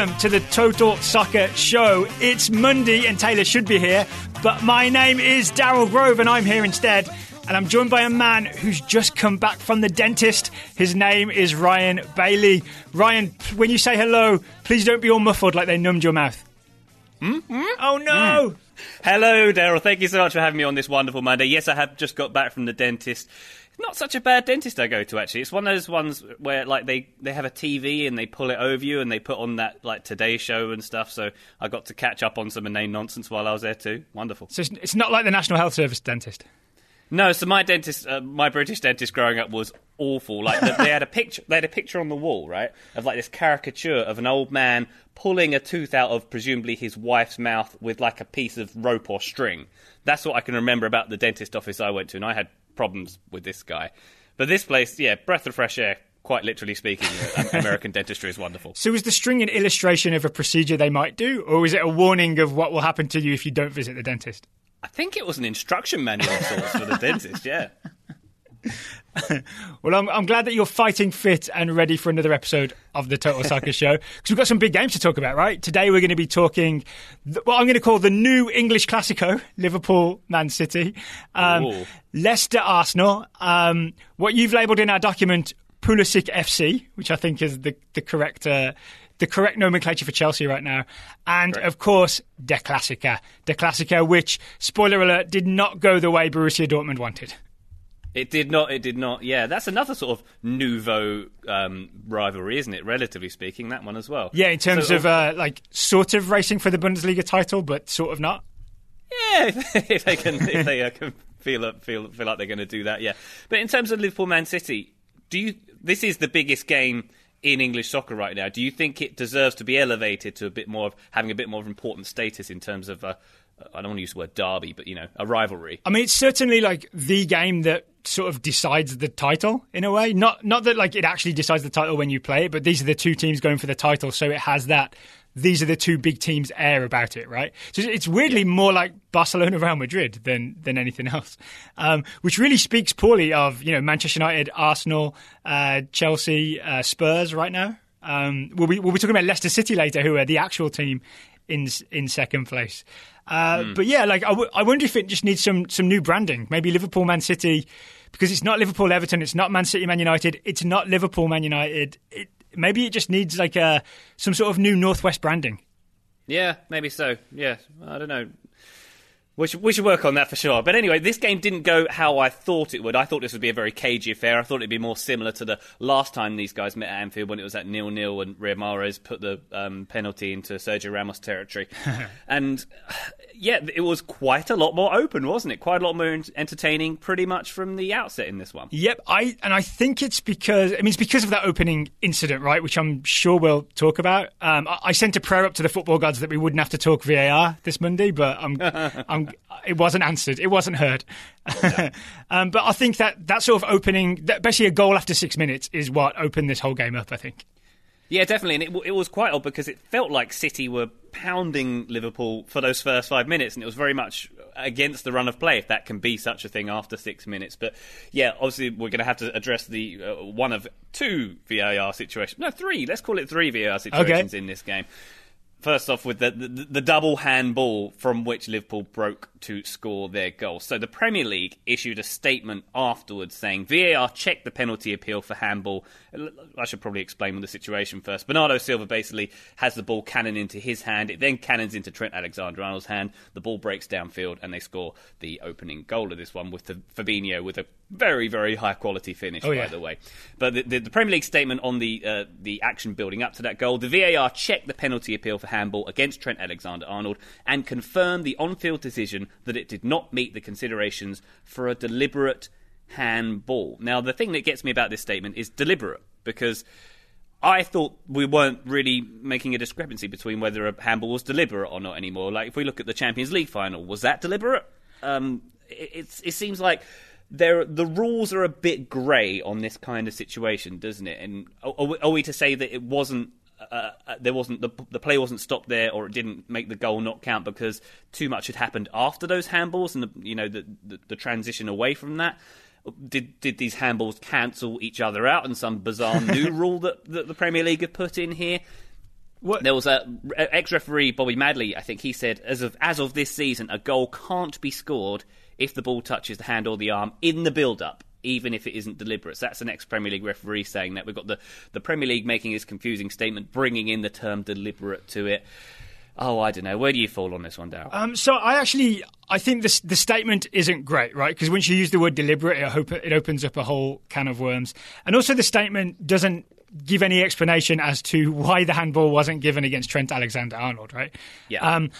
welcome to the Total Soccer Show. It's Monday, and Taylor should be here, but my name is Daryl Grove, and I'm here instead. And I'm joined by a man who's just come back from the dentist. His name is Ryan Bailey. Ryan, when you say hello, please don't be all muffled like they numbed your mouth. Mm-hmm. Oh no! Hello, Daryl. Thank you so much for having me on this wonderful Monday. Yes, I have just got back from the dentist. Not such a bad dentist I go to actually. It's one of those ones where like they, they have a TV and they pull it over you and they put on that like Today Show and stuff. So I got to catch up on some inane nonsense while I was there too. Wonderful. So it's, it's not like the National Health Service dentist. No, so my dentist, uh, my British dentist growing up was awful. Like the, they had a picture, they had a picture on the wall, right, of like this caricature of an old man pulling a tooth out of presumably his wife's mouth with like a piece of rope or string. That's what I can remember about the dentist office I went to, and I had problems with this guy. But this place, yeah, breath of fresh air. Quite literally speaking, American dentistry is wonderful. So, is the string an illustration of a procedure they might do, or is it a warning of what will happen to you if you don't visit the dentist? I think it was an instruction manual of sorts for the dentist, yeah. well, I'm, I'm, glad that you're fighting fit and ready for another episode of the Total Soccer Show because we've got some big games to talk about, right? Today we're going to be talking what I'm going to call the new English Classico, Liverpool Man City, um, Leicester Arsenal, um, what you've labelled in our document Pulisic FC, which I think is the, the correct. Uh, the correct nomenclature for Chelsea right now. And of course, De Classica. De Classica, which, spoiler alert, did not go the way Borussia Dortmund wanted. It did not. It did not. Yeah, that's another sort of nouveau um, rivalry, isn't it? Relatively speaking, that one as well. Yeah, in terms so, of uh, like sort of racing for the Bundesliga title, but sort of not. Yeah, if they can, if they uh, can feel feel feel like they're going to do that. Yeah, but in terms of Liverpool Man City, do you? This is the biggest game in English soccer right now. Do you think it deserves to be elevated to a bit more of having a bit more of important status in terms of a I don't want to use the word derby, but you know, a rivalry. I mean, it's certainly like the game that sort of decides the title in a way. Not not that like it actually decides the title when you play it, but these are the two teams going for the title, so it has that. These are the two big teams air about it, right? So it's weirdly more like Barcelona, Real Madrid than than anything else, um, which really speaks poorly of you know Manchester United, Arsenal, uh, Chelsea, uh, Spurs right now. Um, we'll be we'll be talking about Leicester City later, who are the actual team in in second place. Uh, mm. But yeah, like I, w- I wonder if it just needs some some new branding. Maybe Liverpool, Man City, because it's not Liverpool, Everton, it's not Man City, Man United, it's not Liverpool, Man United. It, maybe it just needs like a some sort of new Northwest branding. Yeah, maybe so. Yeah, I don't know. We should, we should work on that for sure. But anyway, this game didn't go how I thought it would. I thought this would be a very cagey affair. I thought it'd be more similar to the last time these guys met at Anfield when it was at nil nil and Riyad Mahrez put the um, penalty into Sergio Ramos territory. and yeah, it was quite a lot more open, wasn't it? Quite a lot more entertaining, pretty much from the outset in this one. Yep, I and I think it's because I mean it's because of that opening incident, right? Which I'm sure we'll talk about. Um, I, I, sent a prayer up to the football gods that we wouldn't have to talk VAR this Monday, but I'm, I'm it wasn't answered, it wasn't heard. um, but I think that that sort of opening, basically a goal after six minutes, is what opened this whole game up. I think. Yeah, definitely, and it, it was quite odd because it felt like City were pounding Liverpool for those first five minutes, and it was very much against the run of play, if that can be such a thing after six minutes. But yeah, obviously we're going to have to address the uh, one of two VAR situations, no, three. Let's call it three VAR situations okay. in this game. First off, with the, the, the double handball from which Liverpool broke to score their goal. So the Premier League issued a statement afterwards saying VAR checked the penalty appeal for handball. I should probably explain the situation first. Bernardo Silva basically has the ball cannon into his hand. It then cannons into Trent Alexander-Arnold's hand. The ball breaks downfield and they score the opening goal of this one with the Fabinho with a very very high quality finish oh, yeah. by the way. But the, the, the, Premier League statement on the uh, the action building up to that goal, the VAR checked the penalty appeal for handball against Trent Alexander-Arnold and confirmed the on-field decision that it did not meet the considerations for a deliberate handball. Now, the thing that gets me about this statement is deliberate, because I thought we weren't really making a discrepancy between whether a handball was deliberate or not anymore. Like, if we look at the Champions League final, was that deliberate? Um, it, it seems like there the rules are a bit grey on this kind of situation, doesn't it? And are, are we to say that it wasn't uh, uh, there wasn't the, the play wasn't stopped there, or it didn't make the goal not count because too much had happened after those handballs and the, you know the, the, the transition away from that. Did did these handballs cancel each other out and some bizarre new rule that, that the Premier League have put in here? What? There was a ex referee Bobby Madley. I think he said, as of as of this season, a goal can't be scored if the ball touches the hand or the arm in the build up. Even if it isn't deliberate, so that's an ex-Premier League referee saying that. We've got the, the Premier League making this confusing statement, bringing in the term deliberate to it. Oh, I don't know. Where do you fall on this one, Daryl? Um, so I actually I think this the statement isn't great, right? Because once you use the word deliberate, it, hope it opens up a whole can of worms, and also the statement doesn't give any explanation as to why the handball wasn't given against Trent Alexander-Arnold, right? Yeah. Um,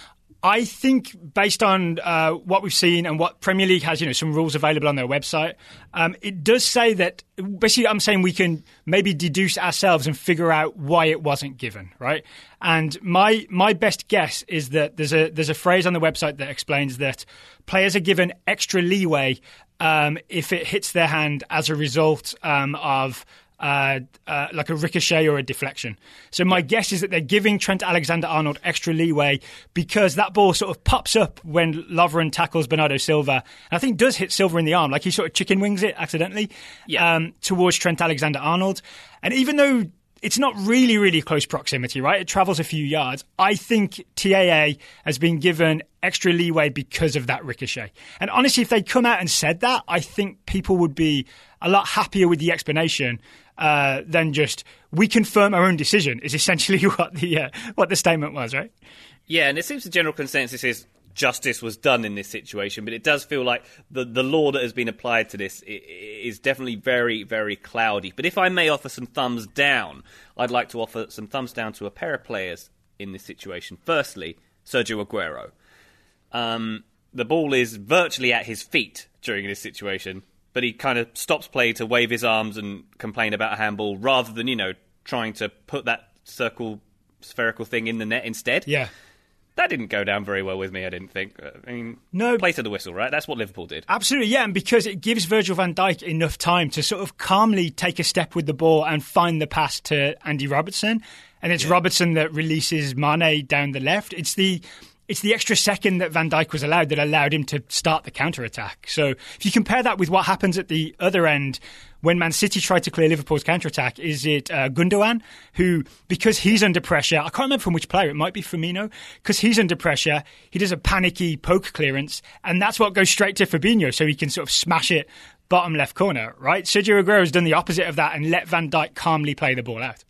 I think based on uh, what we've seen and what Premier League has, you know, some rules available on their website, um, it does say that basically I'm saying we can maybe deduce ourselves and figure out why it wasn't given, right? And my my best guess is that there's a there's a phrase on the website that explains that players are given extra leeway um, if it hits their hand as a result um, of uh, uh, like a ricochet or a deflection. So my guess is that they're giving Trent Alexander-Arnold extra leeway because that ball sort of pops up when Lovren tackles Bernardo Silva, and I think does hit Silva in the arm, like he sort of chicken wings it accidentally Yeah. um, towards Trent Alexander-Arnold. And even though it's not really, really close proximity, right? It travels a few yards. I think TAA has been given extra leeway because of that ricochet. And honestly, if they'd come out and said that, I think people would be a lot happier with the explanation uh, than just we confirm our own decision. Is essentially what the uh, what the statement was, right? Yeah, and it seems the general consensus is justice was done in this situation, but it does feel like the the law that has been applied to this is definitely very very cloudy. But if I may offer some thumbs down, I'd like to offer some thumbs down to a pair of players in this situation. Firstly, Sergio Aguero. Um, the ball is virtually at his feet during this situation, but he kind of stops play to wave his arms and complain about a handball rather than, you know, trying to put that circle spherical thing in the net instead. Yeah. That didn't go down very well with me, I didn't think. I mean, No. play to the whistle, right? That's what Liverpool did. Absolutely, yeah, and because it gives Virgil van Dijk enough time to sort of calmly take a step with the ball and find the pass to Andy Robertson, and it's Robertson that releases Mane down the left. It's the it's the extra second that Van Dijk was allowed that allowed him to start the counter attack. So if you compare that with what happens at the other end when Man City tried to clear Liverpool's counter attack, is it uh, Gundogan who, because he's under pressure, I can't remember from which player, it might be Firmino, because he's under pressure, he does a panicky poke clearance, and that's what goes straight to Fabinho, so he can sort of smash it bottom left corner, right? Sergio Aguero has done the opposite of that and let Van Dijk calmly play the ball out.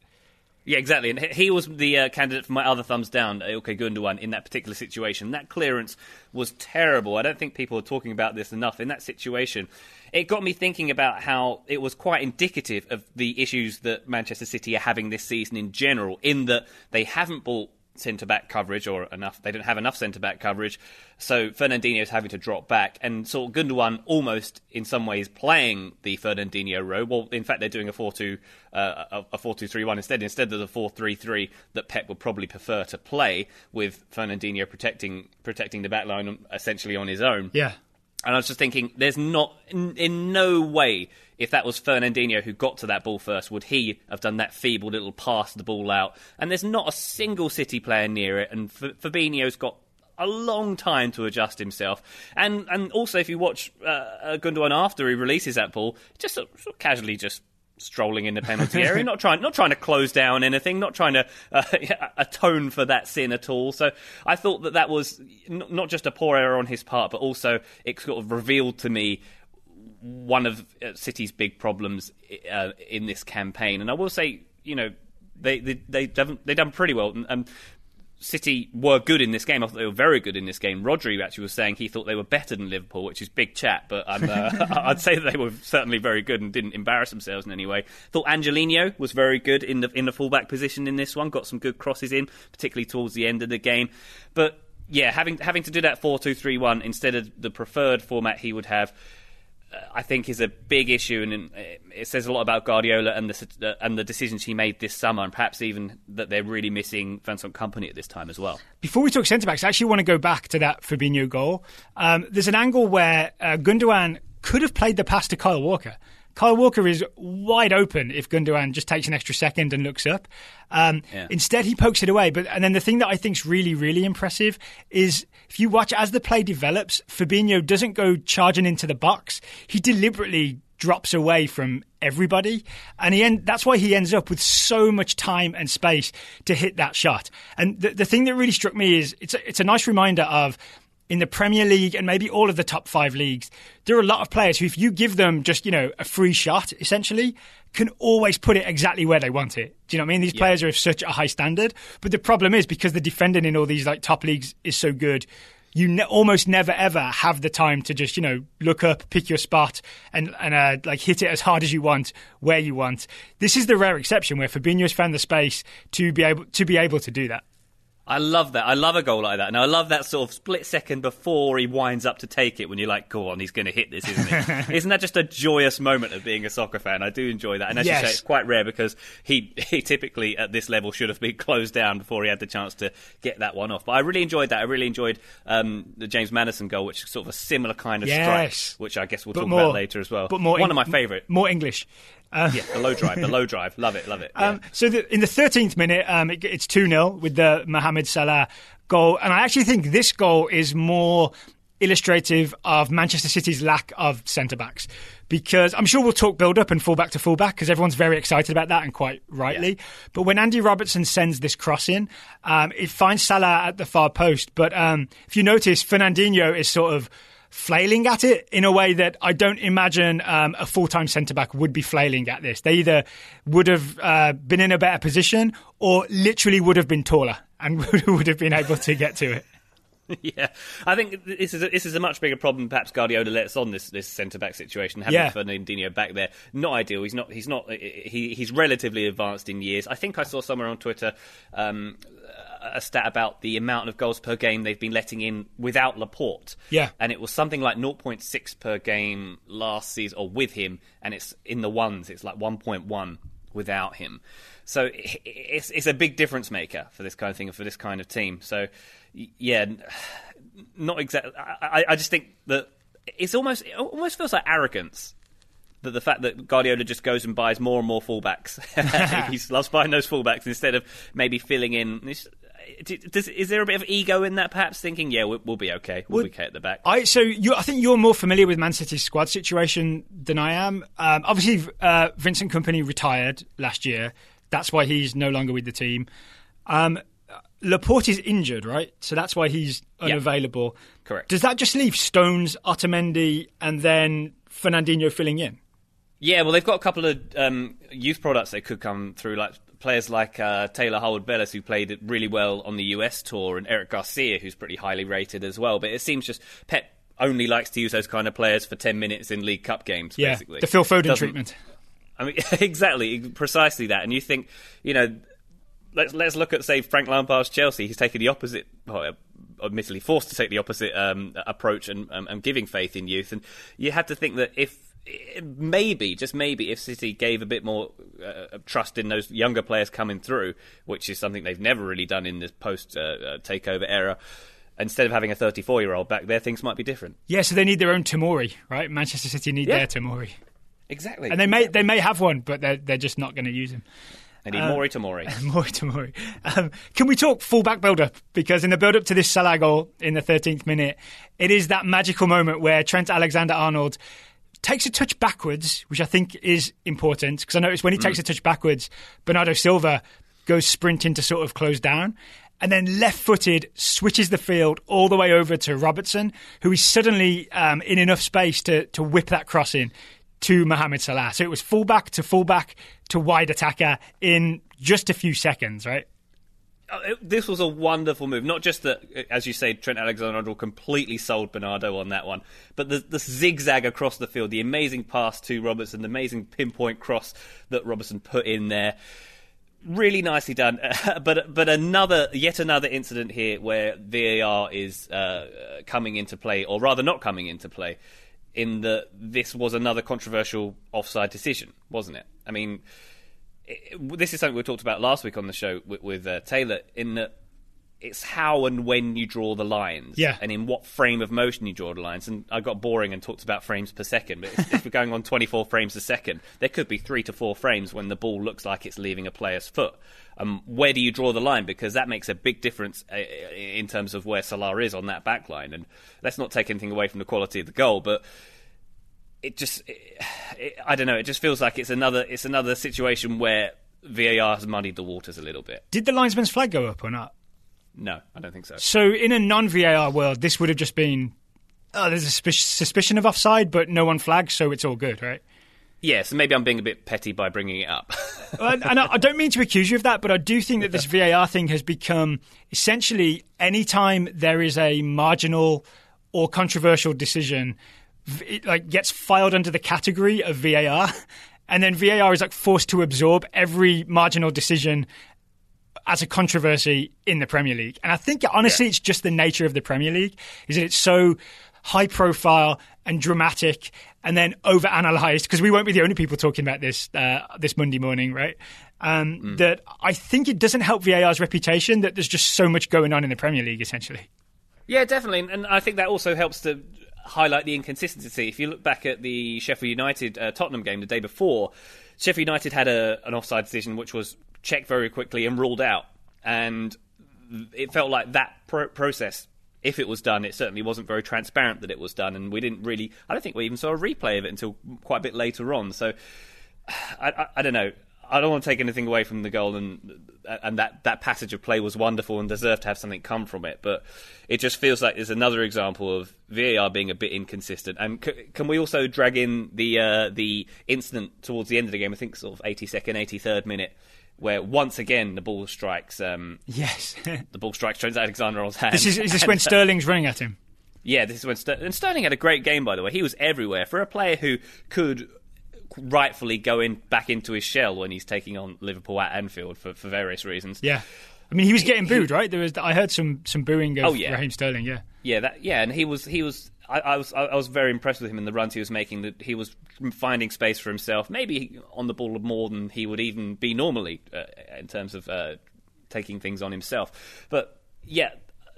Yeah, exactly. And he- was the uh, candidate for my other thumbs down, Ilkay Gundogan, in that particular situation. That clearance was terrible. I don't think people are talking about this enough. In that situation, it got me thinking about how it was quite indicative of the issues that Manchester City are having this season in general, in that they haven't bought centre back coverage or enough. They don't have enough centre back coverage, so Fernandinho is having to drop back, and so Gundogan almost in some ways playing the Fernandinho role. Well, in fact, they're doing a four two uh, a- a four two three one instead instead of the four three three that Pep would probably prefer to play with Fernandinho protecting protecting the back line essentially on his own. Yeah. And I was just thinking, there's not, in, in no way, if that was Fernandinho who got to that ball first, would he have done that feeble little pass the ball out? And there's not a single City player near it, and F- Fabinho's got a long time to adjust himself. And and also, if you watch uh, uh, Gundogan after he releases that ball, just sort of casually just strolling in the penalty area, not trying not trying to close down anything, not trying to uh, atone for that sin at all. So I thought that that was n- not just a poor error on his part, but also it sort of revealed to me one of uh, City's big problems uh, in this campaign. And I will say, you know, they they they done they done pretty well. And, um, City were good in this game. I thought they were very good in this game. Rodri actually was saying he thought they were better than Liverpool, which is big chat. But uh, I'd say that they were certainly very good and didn't embarrass themselves in any way. Thought Angelino was very good in the in the fullback position in this one. Got some good crosses in, particularly towards the end of the game. But yeah, having having to do that four two three one instead of the preferred format he would have. I think is a big issue, and it- says a lot about Guardiola and the and the decisions he made this summer, and perhaps even that they're really missing Vincent Kompany at this time as well. Before we talk centre backs, I actually want to go back to that Fabinho goal. Um, there's an angle where uh, Gundogan could have played the pass to Kyle Walker. Kyle Walker is wide open if Gundogan just takes an extra second and looks up. Um, Yeah. Instead, he pokes it away. But and then the thing that I think is really, really impressive is if you watch as the play develops, Fabinho doesn't go charging into the box. He deliberately drops away from everybody, and he end, that's why he ends up with so much time and space to hit that shot. And the, the thing that really struck me is it's a, it's a nice reminder of in the Premier League and maybe all of the top five leagues, there are a lot of players who, if you give them just, you know, a free shot, essentially, can always put it exactly where they want it. Do you know what I mean? These yeah. players are of such a high standard. But the problem is because the defending in all these like top leagues is so good, you ne- almost never ever have the time to just, you know, look up, pick your spot, and and uh, like hit it as hard as you want, where you want. This is the rare exception where Fabinho has found the space to be able to be able to do that. I love that. I love a goal like that. And I love that sort of split second before he winds up to take it when you're like, go on, he's going to hit this, isn't it? isn't that just a joyous moment of being a soccer fan? I do enjoy that. And as yes. you say, it's quite rare because he, he typically at this level should have been closed down before he had the chance to get that one off. But I really enjoyed that. I really enjoyed um, the James Maddison goal, which is sort of a similar kind of yes. strike, which I guess we'll but talk more, about later as well. But more one of my favourite. More English. Uh, yeah, the low drive, the low drive, love it, love it. Yeah. Um, so the, in the 13th minute, um, it, it's 2 0 with the Mohamed Salah goal. And I actually think this goal is more illustrative of Manchester City's lack of centre backs. Because I'm sure we'll talk build up and full back to full back because everyone's very excited about that and quite rightly. Yeah. But when Andy Robertson sends this cross in, um, it finds Salah at the far post. But um, if you notice, Fernandinho is sort of flailing at it in a way that I don't imagine um, a full time centre back would be flailing at this. They either would have uh, been in a better position or literally would have been taller and would have been able to get to it. yeah, I think this is a, this is a much bigger problem. Perhaps Guardiola lets on this this centre back situation. Having yeah. Fernandinho back there, not ideal. He's not. He's not. He, he's relatively advanced in years. I think I saw somewhere on Twitter um, a stat about the amount of goals per game they've been letting in without Laporte. Yeah, and it was something like 0.6 per game last season, or with him, and it's in the ones. It's like 1.1 without him. So it's it's a big difference maker for this kind of thing and for this kind of team. So yeah, not exactly. I, I just think that it's almost it almost feels like arrogance that the fact that Guardiola just goes and buys more and more fullbacks. he loves buying those fullbacks instead of maybe filling in. Does, is there a bit of ego in that? Perhaps thinking, yeah, we'll, we'll be okay. We'll, well, be okay at the back. I so you, I think you're more familiar with Man City's squad situation than I am. Um, obviously, uh, Vincent Kompany retired last year. That's why he's no longer with the team. Um, Laporte is injured, right? So that's why he's unavailable. Correct. Does that just leave Stones, Otamendi, and then Fernandinho filling in? Yeah, well, they've got a couple of um, youth products that could come through, like players like uh, Taylor Harwood-Bellis, who played really well on the US tour, and Eric Garcia, who's pretty highly rated as well. But it seems just Pep only likes to use those kind of players for 10 minutes in League Cup games, yeah, basically. the Phil Foden Doesn't, treatment. I mean, exactly, precisely that. And you think, you know, let's let's look at say Frank Lampard's Chelsea. He's taken the opposite, well, admittedly forced to take the opposite um, approach and, um, and giving faith in youth. And you had to think that if maybe, just maybe, if City gave a bit more uh, trust in those younger players coming through, which is something they've never really done in this post uh, uh takeover era. Instead of having a 34 year old back there, things might be different. Yeah, so they need their own Tomori, right? Manchester City need yeah. their Tomori. Exactly. And they may they may have one, but they're they're just not going to use him. They need um, Mori Tomori. Mori Tomori. Um, can we talk fullback build up? Because in the build up to this Salah goal in the 13th minute, it is that magical moment where Trent Alexander Arnold takes a touch backwards, which I think is important because I noticed when he mm. takes a touch backwards, Bernardo Silva goes sprinting to sort of close down. And then left footed switches the field all the way over to Robertson, who is suddenly um, in enough space to, to whip that cross in to Mohamed Salah. So it was fullback to fullback to wide attacker in just a few seconds, right? Uh, this was a wonderful move. Not just that, uh, as you say, Trent Alexander-Arnold completely sold Bernardo on that one, but the, the, zigzag across the field, the amazing pass to Robertson, the amazing pinpoint cross that Robertson put in there, really nicely done. but but another, yet another incident here where VAR is uh, coming into play, or rather not coming into play in that this was another controversial offside decision, wasn't it? I mean, it, this is something we talked about last week on the show with, with uh, Taylor. In that it's how and when you draw the lines, yeah. and in what frame of motion you draw the lines. And I got boring and talked about frames per second, but if, if we're going on 24 frames a second, there could be three to four frames when the ball looks like it's leaving a player's foot. Um, where do you draw the line? Because that makes a big difference uh, in terms of where Salah is on that back line. And let's not take anything away from the quality of the goal, but it just, it, it, I don't know. It just feels like it's another, it's another situation where VAR has muddied the waters a little bit. Did the linesman's flag go up or not? No, I don't think so. So in a non-VAR world, this would have just been, oh, there's a suspicion of offside, but no one flags, so it's all good, right? Yeah, so maybe I'm being a bit petty by bringing it up. and I don't mean to accuse you of that, but I do think that this VAR thing has become essentially anytime there is a marginal or controversial decision, it like gets filed under the category of VAR, and then VAR is like forced to absorb every marginal decision as a controversy in the Premier League. And I think honestly, yeah. it's just the nature of the Premier League is that it's so high profile and dramatic and then overanalyzed because we won't be the only people talking about this uh, this Monday morning, right? Um, mm. That I think it doesn't help VAR's reputation that there's just so much going on in the Premier League, essentially. Yeah, definitely, and I think that also helps to highlight the inconsistency. If you look back at the Sheffield United uh, Tottenham game the day before, Sheffield United had a, an offside decision which was checked very quickly and ruled out, and it felt like that pro- process if it was done, it certainly wasn't very transparent that it was done, and we didn't really. I don't think we even saw a replay of it until quite a bit later on. So, I, I, I don't know. I don't want to take anything away from the goal, and and that, that passage of play was wonderful and deserved to have something come from it. But it just feels like there's another example of VAR being a bit inconsistent. And c- can we also drag in the uh, the incident towards the end of the game? I think sort of 82nd, 83rd minute, where once again the ball strikes. Um, yes, the ball strikes Trent Alexander-Arnold's hand. This is, is this when uh, Sterling's running at him? Yeah, this is when Ster- and Sterling had a great game by the way. He was everywhere for a player who could rightfully going back into his shell when he's taking on Liverpool at Anfield for, for various reasons. Yeah. I mean, he was getting booed, right? There was, I heard some some booing of oh, yeah. Raheem Sterling. Yeah, yeah, that, yeah, and he was he was I, I, was I was very impressed with him in the runs he was making. That he was finding space for himself, maybe on the ball more than he would even be normally uh, in terms of uh, taking things on himself. But yeah,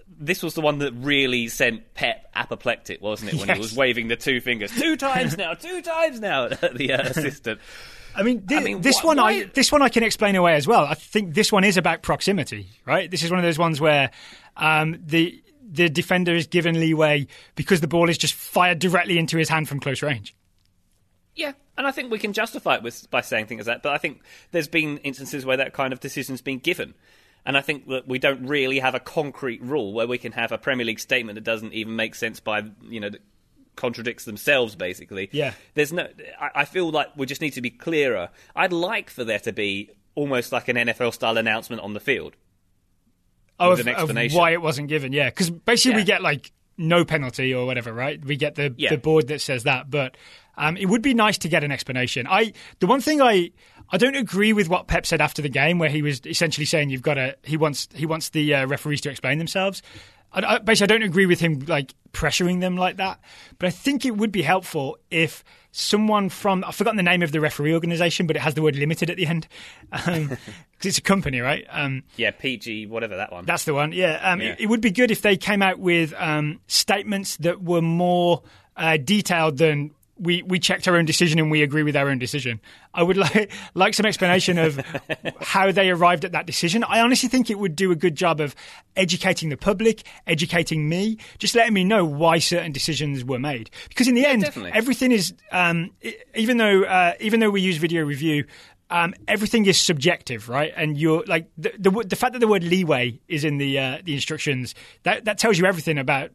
this was the one that really sent Pep apoplectic, wasn't it? When yes. he was waving the two fingers two times now, two times now at the uh, assistant. I mean, th- I mean, this one. I this one I can explain away as well. I think this one is about proximity, right? This is one of those ones where um, the the defender is given leeway because the ball is just fired directly into his hand from close range. Yeah, and I think we can justify it with, by saying things like that. But I think there's been instances where that kind of decision's been given. And I think that we don't really have a concrete rule where we can have a Premier League statement that doesn't even make sense by, you know, contradicts themselves, basically. Yeah. There's no. I, I feel like we just need to be clearer. I'd like for there to be almost like an NFL style announcement on the field oh, of, of, why it wasn't given. Yeah, because basically yeah. we get like no penalty or whatever, right? We get the yeah. the board that says that, but um, it would be nice to get an explanation. I the one thing I I don't agree with what Pep said after the game, where he was essentially saying you've got to he wants he wants the uh, referees to explain themselves. I, I, basically, I don't agree with him like pressuring them like that, but I think it would be helpful if someone from I've forgotten the name of the referee organisation, but it has the word limited at the end because um, it's a company, right? Um, yeah, PG, whatever that one. That's the one. Yeah, um, yeah. It, it, would be good if they came out with um, statements that were more uh, detailed than we, we checked our own decision and we agree with our own decision. I would like like some explanation of how they arrived at that decision. I honestly think it would do a good job of educating the public, educating me, just letting me know why certain decisions were made. Because in the end, Definitely. everything is um, even though uh, even though we use video review. Um, everything is subjective, right? And you're like the, the, the fact that the word leeway is in the uh, the instructions that that tells you everything about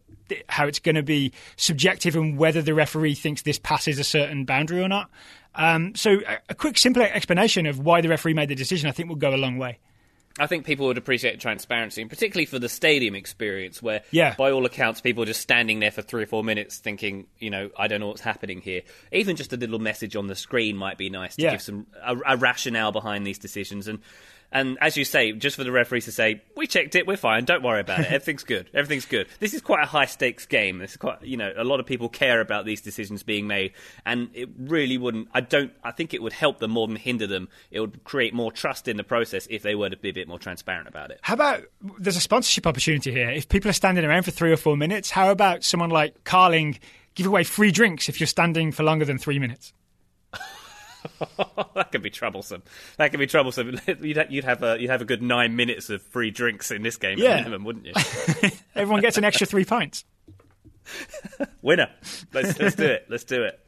how it's going to be subjective and whether the referee thinks this passes a certain boundary or not. Um, so, a, a, quick, simple explanation of why the referee made the decision, I think, will go a long way. I think people would appreciate transparency, and particularly for the stadium experience, where, yeah. by all accounts, people are just standing there for three or four minutes thinking, you know, I don't know what's happening here. Even just a little message on the screen might be nice to yeah. give some a, a rationale behind these decisions. And and as you say, just for the referees to say, "We checked it, we're fine, don't worry about it, everything's good, everything's good." This is quite a high stakes game. This is quite, you know, a lot of people care about these decisions being made, and it really wouldn't. I don't. I think it would help them more than hinder them. It would create more trust in the process if they were to be a bit more transparent about it. How about there's a sponsorship opportunity here? If people are standing around for three or four minutes, how about someone like Carling give away free drinks if you're standing for longer than three minutes? that could be troublesome. That could be troublesome. You'd, you'd have a you'd have a good nine minutes of free drinks in this game yeah. minimum, wouldn't you? Everyone gets an extra three pints. Winner. Let's let's do it. Let's do it.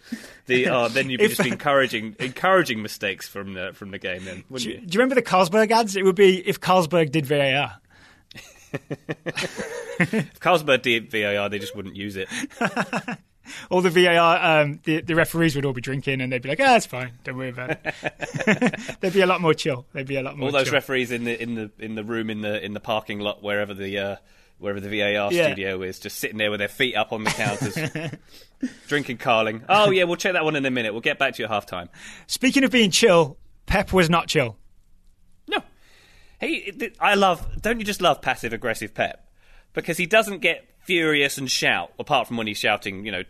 The oh, then you'd be If- just encouraging encouraging mistakes from the from the game. Then Do wouldn't you, you? do you remember the Carlsberg ads? It would be if Carlsberg did VAR. If Carlsberg did VAR, they just wouldn't use it. All the VAR, um, the, the referees would all be drinking and they'd be like, ah, it's fine. Don't worry about it. They'd be a lot more chill. They'd be a lot more All those chill. referees in the in the in the room in the in the parking lot wherever the uh, wherever the VAR Yeah. studio is, just sitting there with their feet up on the counters, drinking Carling. Oh yeah, we'll check that one in a minute. We'll get back to you at half time. Speaking of being chill, Pep was not chill. No. He, I love. Don't you just love passive aggressive Pep? Because he doesn't get furious and shout. Apart from when he's shouting, you know, "T-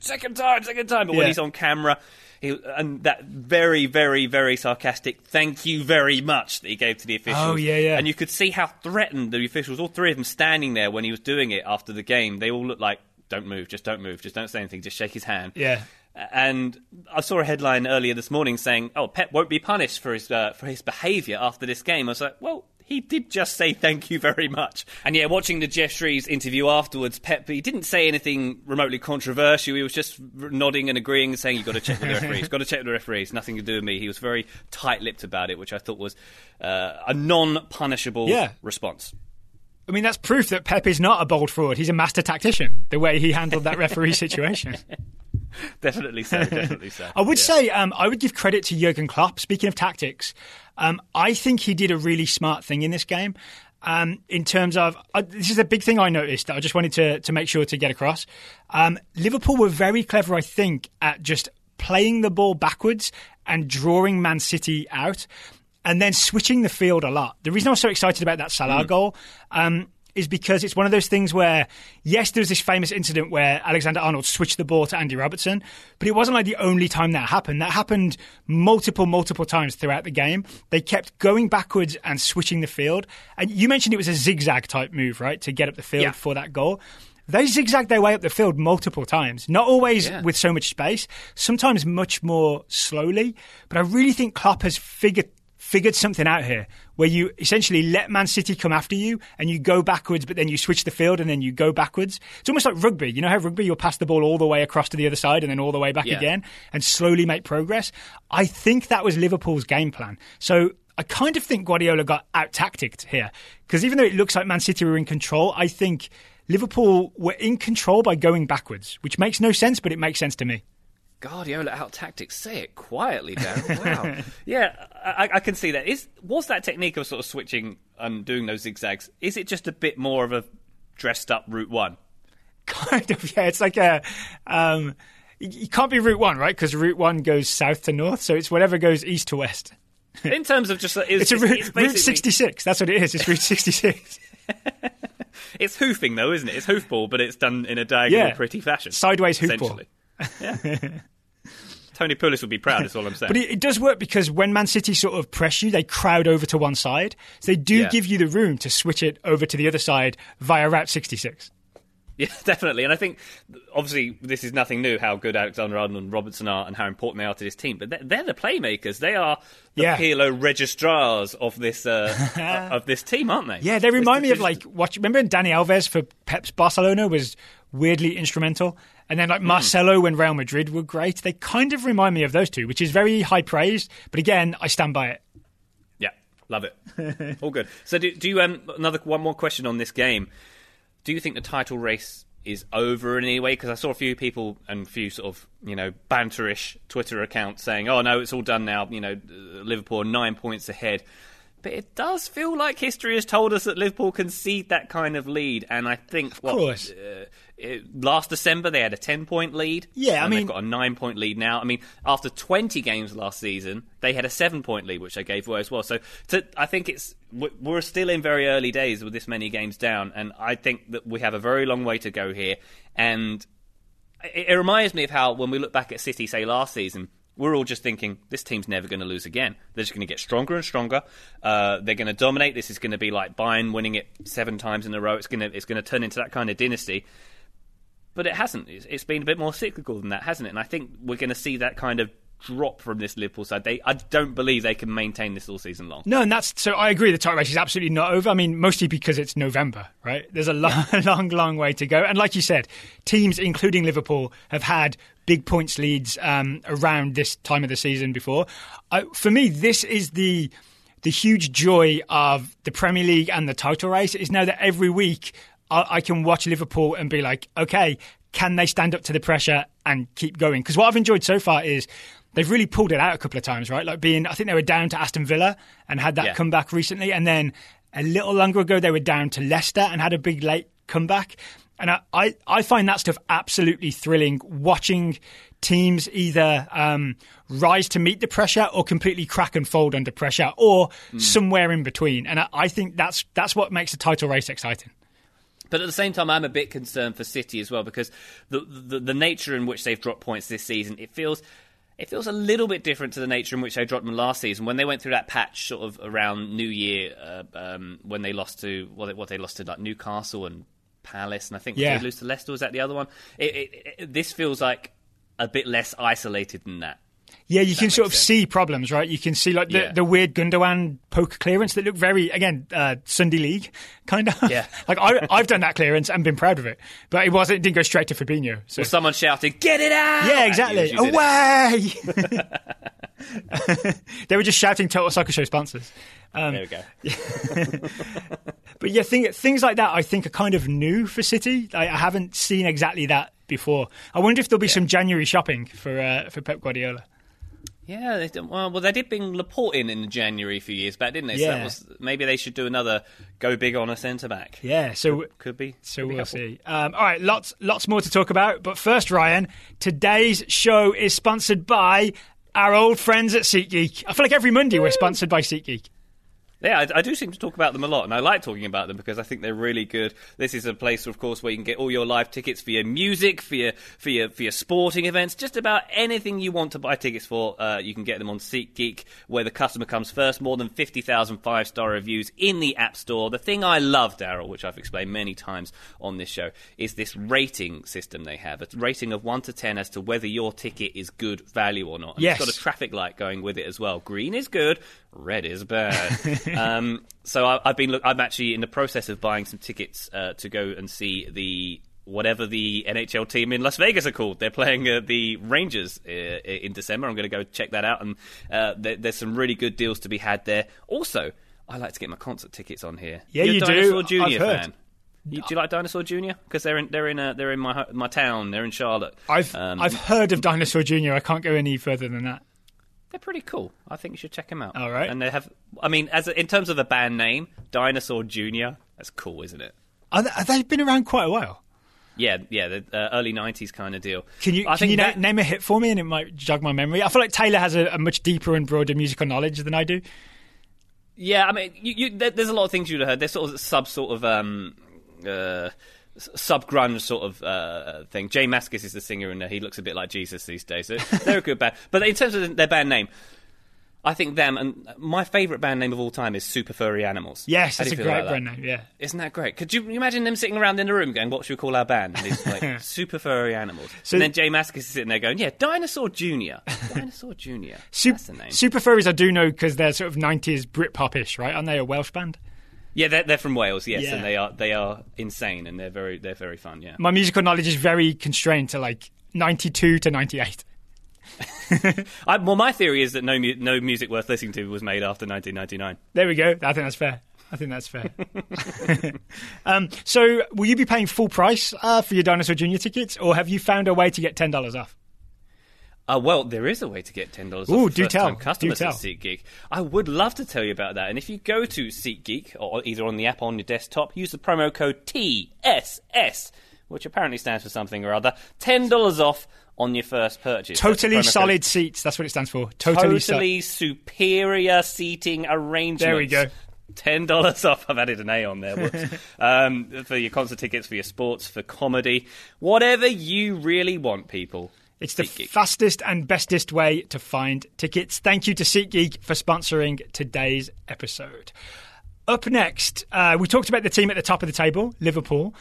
second time, second time. But when he's on camera, he, and that very, very, very sarcastic "thank you very much" that he gave to the officials. Oh, yeah, yeah. And you could see how threatened the officials, all three of them, standing there when he was doing it after the game. They all looked like, "Don't move, just don't move, just don't say anything, just shake his hand." Yeah. And I saw a headline earlier this morning saying, "Oh, Pep won't be punished for his uh, for his behaviour after this game." I was like, "Well, he did just say thank you very much." And yeah, watching the Geoff Shreeves interview afterwards, Pep he didn't say anything remotely controversial. He was just nodding and agreeing and saying, "You've got to check with the referees. got to check with the referees. Nothing to do with me." He was very tight-lipped about it, which I thought was uh, a non-punishable Yeah. response. I mean, that's proof that Pep is not a bold fraud. He's a master tactician, the way he handled that referee situation. Definitely so. Definitely so. I would Yeah. say um, I would give credit to Jurgen Klopp. Speaking of tactics, um, I think he did a really smart thing in this game. Um, in terms of uh, this is a big thing I noticed that I just wanted to to make sure to get across. Um, Liverpool were very clever, I think, at just playing the ball backwards and drawing Man City out, and then switching the field a lot. The reason I was so excited about that Salah goal. Um, is because it's one of those things where, yes, there was this famous incident where Alexander Arnold switched the ball to Andy Robertson, but it wasn't like the only time that happened. That happened multiple, multiple times throughout the game. They kept going backwards and switching the field. And you mentioned it was a zigzag type move, right, to get up the field Yeah. for that goal. They zigzagged their way up the field multiple times, not always Yeah. with so much space, sometimes much more slowly. But I really think Klopp has figured figured something out here where you essentially let Man City come after you and you go backwards, but then you switch the field and then you go backwards. It's almost like rugby. You know how rugby, you'll pass the ball all the way across to the other side and then all the way back Yeah. again and slowly make progress. I think that was Liverpool's game plan. So I kind of think Guardiola got out tacticked here because even though it looks like Man City were in control, I think Liverpool were in control by going backwards, which makes no sense, but it makes sense to me. Guardiola out tactics. Say it quietly, Darren. Wow. yeah, I, I can see that. Is was that technique of sort of switching and doing those zigzags? Is it just a bit more of a dressed up route one? kind of yeah it's like a um you can't be route one right because route one goes south to north so it's whatever goes east to west In terms of just, it's a route, route 66 that's what it is it's route 66 It's hoofing though, isn't it? It's hoofball, but it's done in a diagonal, Yeah. pretty fashion. Sideways hoofball. Yeah. Tony Pulis would be proud. Is all I'm saying. but it, it does work because when man city sort of press you they crowd over to one side so they do Yeah. give you the room to switch it over to the other side via route 66 Yeah, definitely. And I think, obviously, this is nothing new how good Alexander Arnold and Robertson are and how important they are to this team. But they're, they're the playmakers. They are the Yeah. Pirlo registas of this uh, of this team, aren't they? Yeah, they remind me of Just- like watch. Remember when Dani Alves for Pep's Barcelona was weirdly instrumental, and then like Hmm. Marcelo when Real Madrid were great. They kind of remind me of those two, which is very high praise. But again, I stand by it. Yeah, love it. All good. So, do, do you um another one more question on this game? Do you think the title race is over in any way? Because I saw a few people and a few sort of you know banterish Twitter accounts saying, "Oh no, it's all done now." You know, Liverpool nine points ahead. But it does feel like history has told us that Liverpool concede that kind of lead, and I think what, course. uh, it, last December they had a ten-point lead. Yeah, I mean- they've got a nine-point lead now. I mean, after twenty games last season, they had a seven-point lead, which they gave away as well. So, to, I think it's we- we're still in very early days with this many games down, and I think that we have a very long way to go here. And it, it reminds me of how when we look back at City, say last season, we're all just thinking this team's never going to lose again. They're just going to get stronger and stronger. Uh, they're going to dominate. This is going to be like Bayern winning it seven times in a row. It's going to it's going to turn into that kind of dynasty. But it hasn't. It's, been a bit more cyclical than that, hasn't it? And I think we're going to see that kind of drop from this Liverpool side. They, I don't believe they can maintain this all season long. No, and that's so. I agree. The title race is absolutely not over. I mean, mostly because it's November, right? There's a long, long, long way to go. And like you said, teams, including Liverpool, have had big points leads um, around this time of the season before. Uh, for me, this is the the huge joy of the Premier League and the title race is now that every week I, I can watch Liverpool and be like, okay, can they stand up to the pressure and keep going? Because what I've enjoyed so far is they've really pulled it out a couple of times, right? Like being, I think they were down to Aston Villa and had that Yeah. comeback recently, and then a little longer ago they were down to Leicester and had a big late comeback. And I, I, I find that stuff absolutely thrilling. Watching teams either um, rise to meet the pressure or completely crack and fold under pressure, or somewhere in between. And I, I think that's that's what makes the title race exciting. But at the same time, I'm a bit concerned for City as well because the, the the nature in which they've dropped points this season, it feels it feels a little bit different to the nature in which they dropped them last season when they went through that patch sort of around New Year uh, um, when they lost to what they, what they lost to like Newcastle and Palace, and I think Yeah. they lose to Leicester. Was that the other one? It, it, it, this feels like a bit less isolated than that. Yeah, you can sort of sense. see problems, right? You can see like the, Yeah. the weird Gundogan poke clearance that look very again uh, Sunday League kind of. Yeah. like I, I've done that clearance and been proud of it, but it wasn't. It didn't go straight to Fabinho. So Or someone shouted, "Get it out!" yeah, exactly. Away. they were just shouting Total Soccer Show sponsors. Um, There we go. But yeah, thing, things like that I think are kind of new for City. I, I haven't seen exactly that before. I wonder if there'll be some January shopping for uh, for Pep Guardiola. Yeah, they did, well, well, they did bring Laporte in in January a few years back, didn't they? So Yeah. that was, maybe they should do another go big on a centre back. Yeah, so Could be. So could be we'll helpful. see. Um, all right, lots lots more to talk about. But first, Ryan, today's show is sponsored by our old friends at SeatGeek. I feel like every Monday we're sponsored by SeatGeek. Yeah, I, I do seem to talk about them a lot, and I like talking about them because I think they're really good. This is a place, of course, where you can get all your live tickets for your music, for your for your for your sporting events, just about anything you want to buy tickets for. Uh, you can get them on SeatGeek, where the customer comes first. More than 50,000 five star reviews in the App Store. The thing I love, Daryl, which I've explained many times on this show, is this rating system they have. A rating of one to ten as to whether your ticket is good value or not. And Yes. It's got a traffic light going with it as well. Green is good, red is bad. um, so I, I've been. Look, I'm actually in the process of buying some tickets uh, to go and see the whatever the NHL team in Las Vegas are called. They're playing uh, the Rangers uh, in December. I'm going to go check that out, and uh, there, there's some really good deals to be had there. Also, I like to get my concert tickets on here. Yeah, You're a you do. Dinosaur I've Junior heard. fan. You, do you like Dinosaur Junior? Because they're in they're in uh, they're in my my town. They're in Charlotte. I've Um, I've heard of Dinosaur Junior. I can't go any further than that. They're pretty cool. I think you should check them out. All right. And they have, I mean, as a, in terms of the band name, Dinosaur Junior. That's cool, isn't it? Are they, have been around quite a while? Yeah, yeah, the uh, early '90s kind of deal. Can you I can you na- name a hit for me and it might jog my memory? I feel like Taylor has a, a much deeper and broader musical knowledge than I do. Yeah, I mean, you, you, there's a lot of things you'd have heard. There's sort of sub sort of um, uh, sub grunge sort of uh, thing. Jay Mascis is the singer, and uh, he looks a bit like Jesus these days. So they're a good band. But in terms of their band name, I think them and my favourite band name of all time is Super Furry Animals. Yes, that's a great that? brand name. Yeah. Isn't that great? Could you imagine them sitting around in the room going, "What should we call our band?" And it's like super furry animals. So- and then Jay Mascis is sitting there going, "Yeah, Dinosaur Junior, Dinosaur Junior. Sup- That's the name." Super Furries I do know because they're sort of 90s Britpop-ish, right? Aren't they a Welsh band? Yeah, they're, they're from Wales, yes, Yeah. and they are they are insane and they're very they're very fun. Yeah. My musical knowledge is very constrained to like 92 to 98. I, well, my theory is that no mu- no music worth listening to was made after 1999. There we go. I think that's fair. I think that's fair. um, so, will you be paying full price uh, for your Dinosaur Junior tickets, or have you found a way to get ten dollars off? Uh, well, there is a way to get ten dollars off do tell, time customers do tell. at SeatGeek. I would love to tell you about that. And if you go to SeatGeek, or either on the app or on your desktop, use the promo code TSS, which apparently stands for something or other. Ten dollars off on your first purchase. That's the Totally promo code solid seats. That's what it stands for. Totally, totally solid. superior seating arrangements. There we go. Ten dollars off. I've added an A on there. Whoops. um, for your concert tickets, for your sports, for comedy, whatever you really want, people. It's the SeatGeek. fastest and bestest way to find tickets. Thank you to SeatGeek for sponsoring today's episode. Up next, uh, we talked about the team at the top of the table, Liverpool.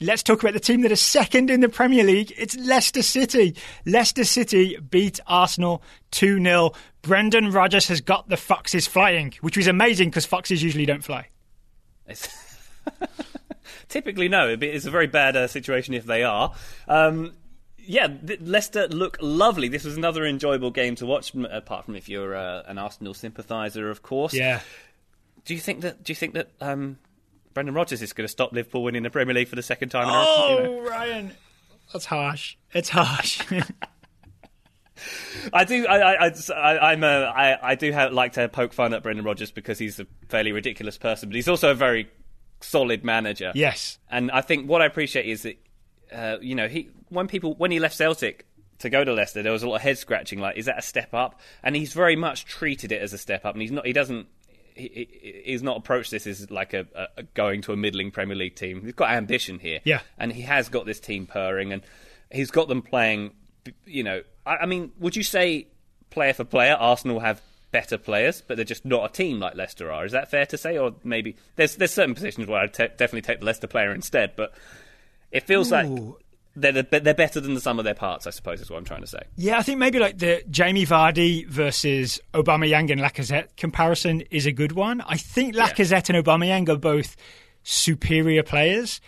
let's talk about the team that is second in the Premier League. It's Leicester City. Leicester City beat Arsenal 2 0. Brendan Rodgers has got the foxes flying, which was amazing because foxes usually don't fly. Typically, no. It's a very bad uh, situation if they are. Um, yeah, Leicester look lovely. This was another enjoyable game to watch, apart from if you're uh, an Arsenal sympathiser, of course. Yeah. Do you think that? Do you think that um, Brendan Rodgers is going to stop Liverpool winning the Premier League for the second time? In oh, you know? Ryan, that's harsh. It's harsh. I do. I, I, I, I'm a, I, I do have, like to poke fun at Brendan Rodgers because he's a fairly ridiculous person, but he's also a very solid manager. Yes, and I think what I appreciate is that uh, you know he when people when he left Celtic to go to Leicester, there was a lot of head scratching. Like, is that a step up? And he's very much treated it as a step up, and he's not. He doesn't. He, he's not approached this as like a, a, going to a middling Premier League team. He's got ambition here, yeah, and he has got this team purring, and he's got them playing. You know, I, I mean, would you say player for player, Arsenal have better players, but they're just not a team like Leicester are? Is that fair to say, or maybe there's there's certain positions where I'd definitely take the Leicester player instead, but it feels Ooh. like they're they're better than the sum of their parts, I suppose, is what I'm trying to say. Yeah, I think maybe like the Jamie Vardy versus Aubameyang and Lacazette comparison is a good one. I think Lacazette yeah. and Aubameyang are both superior players,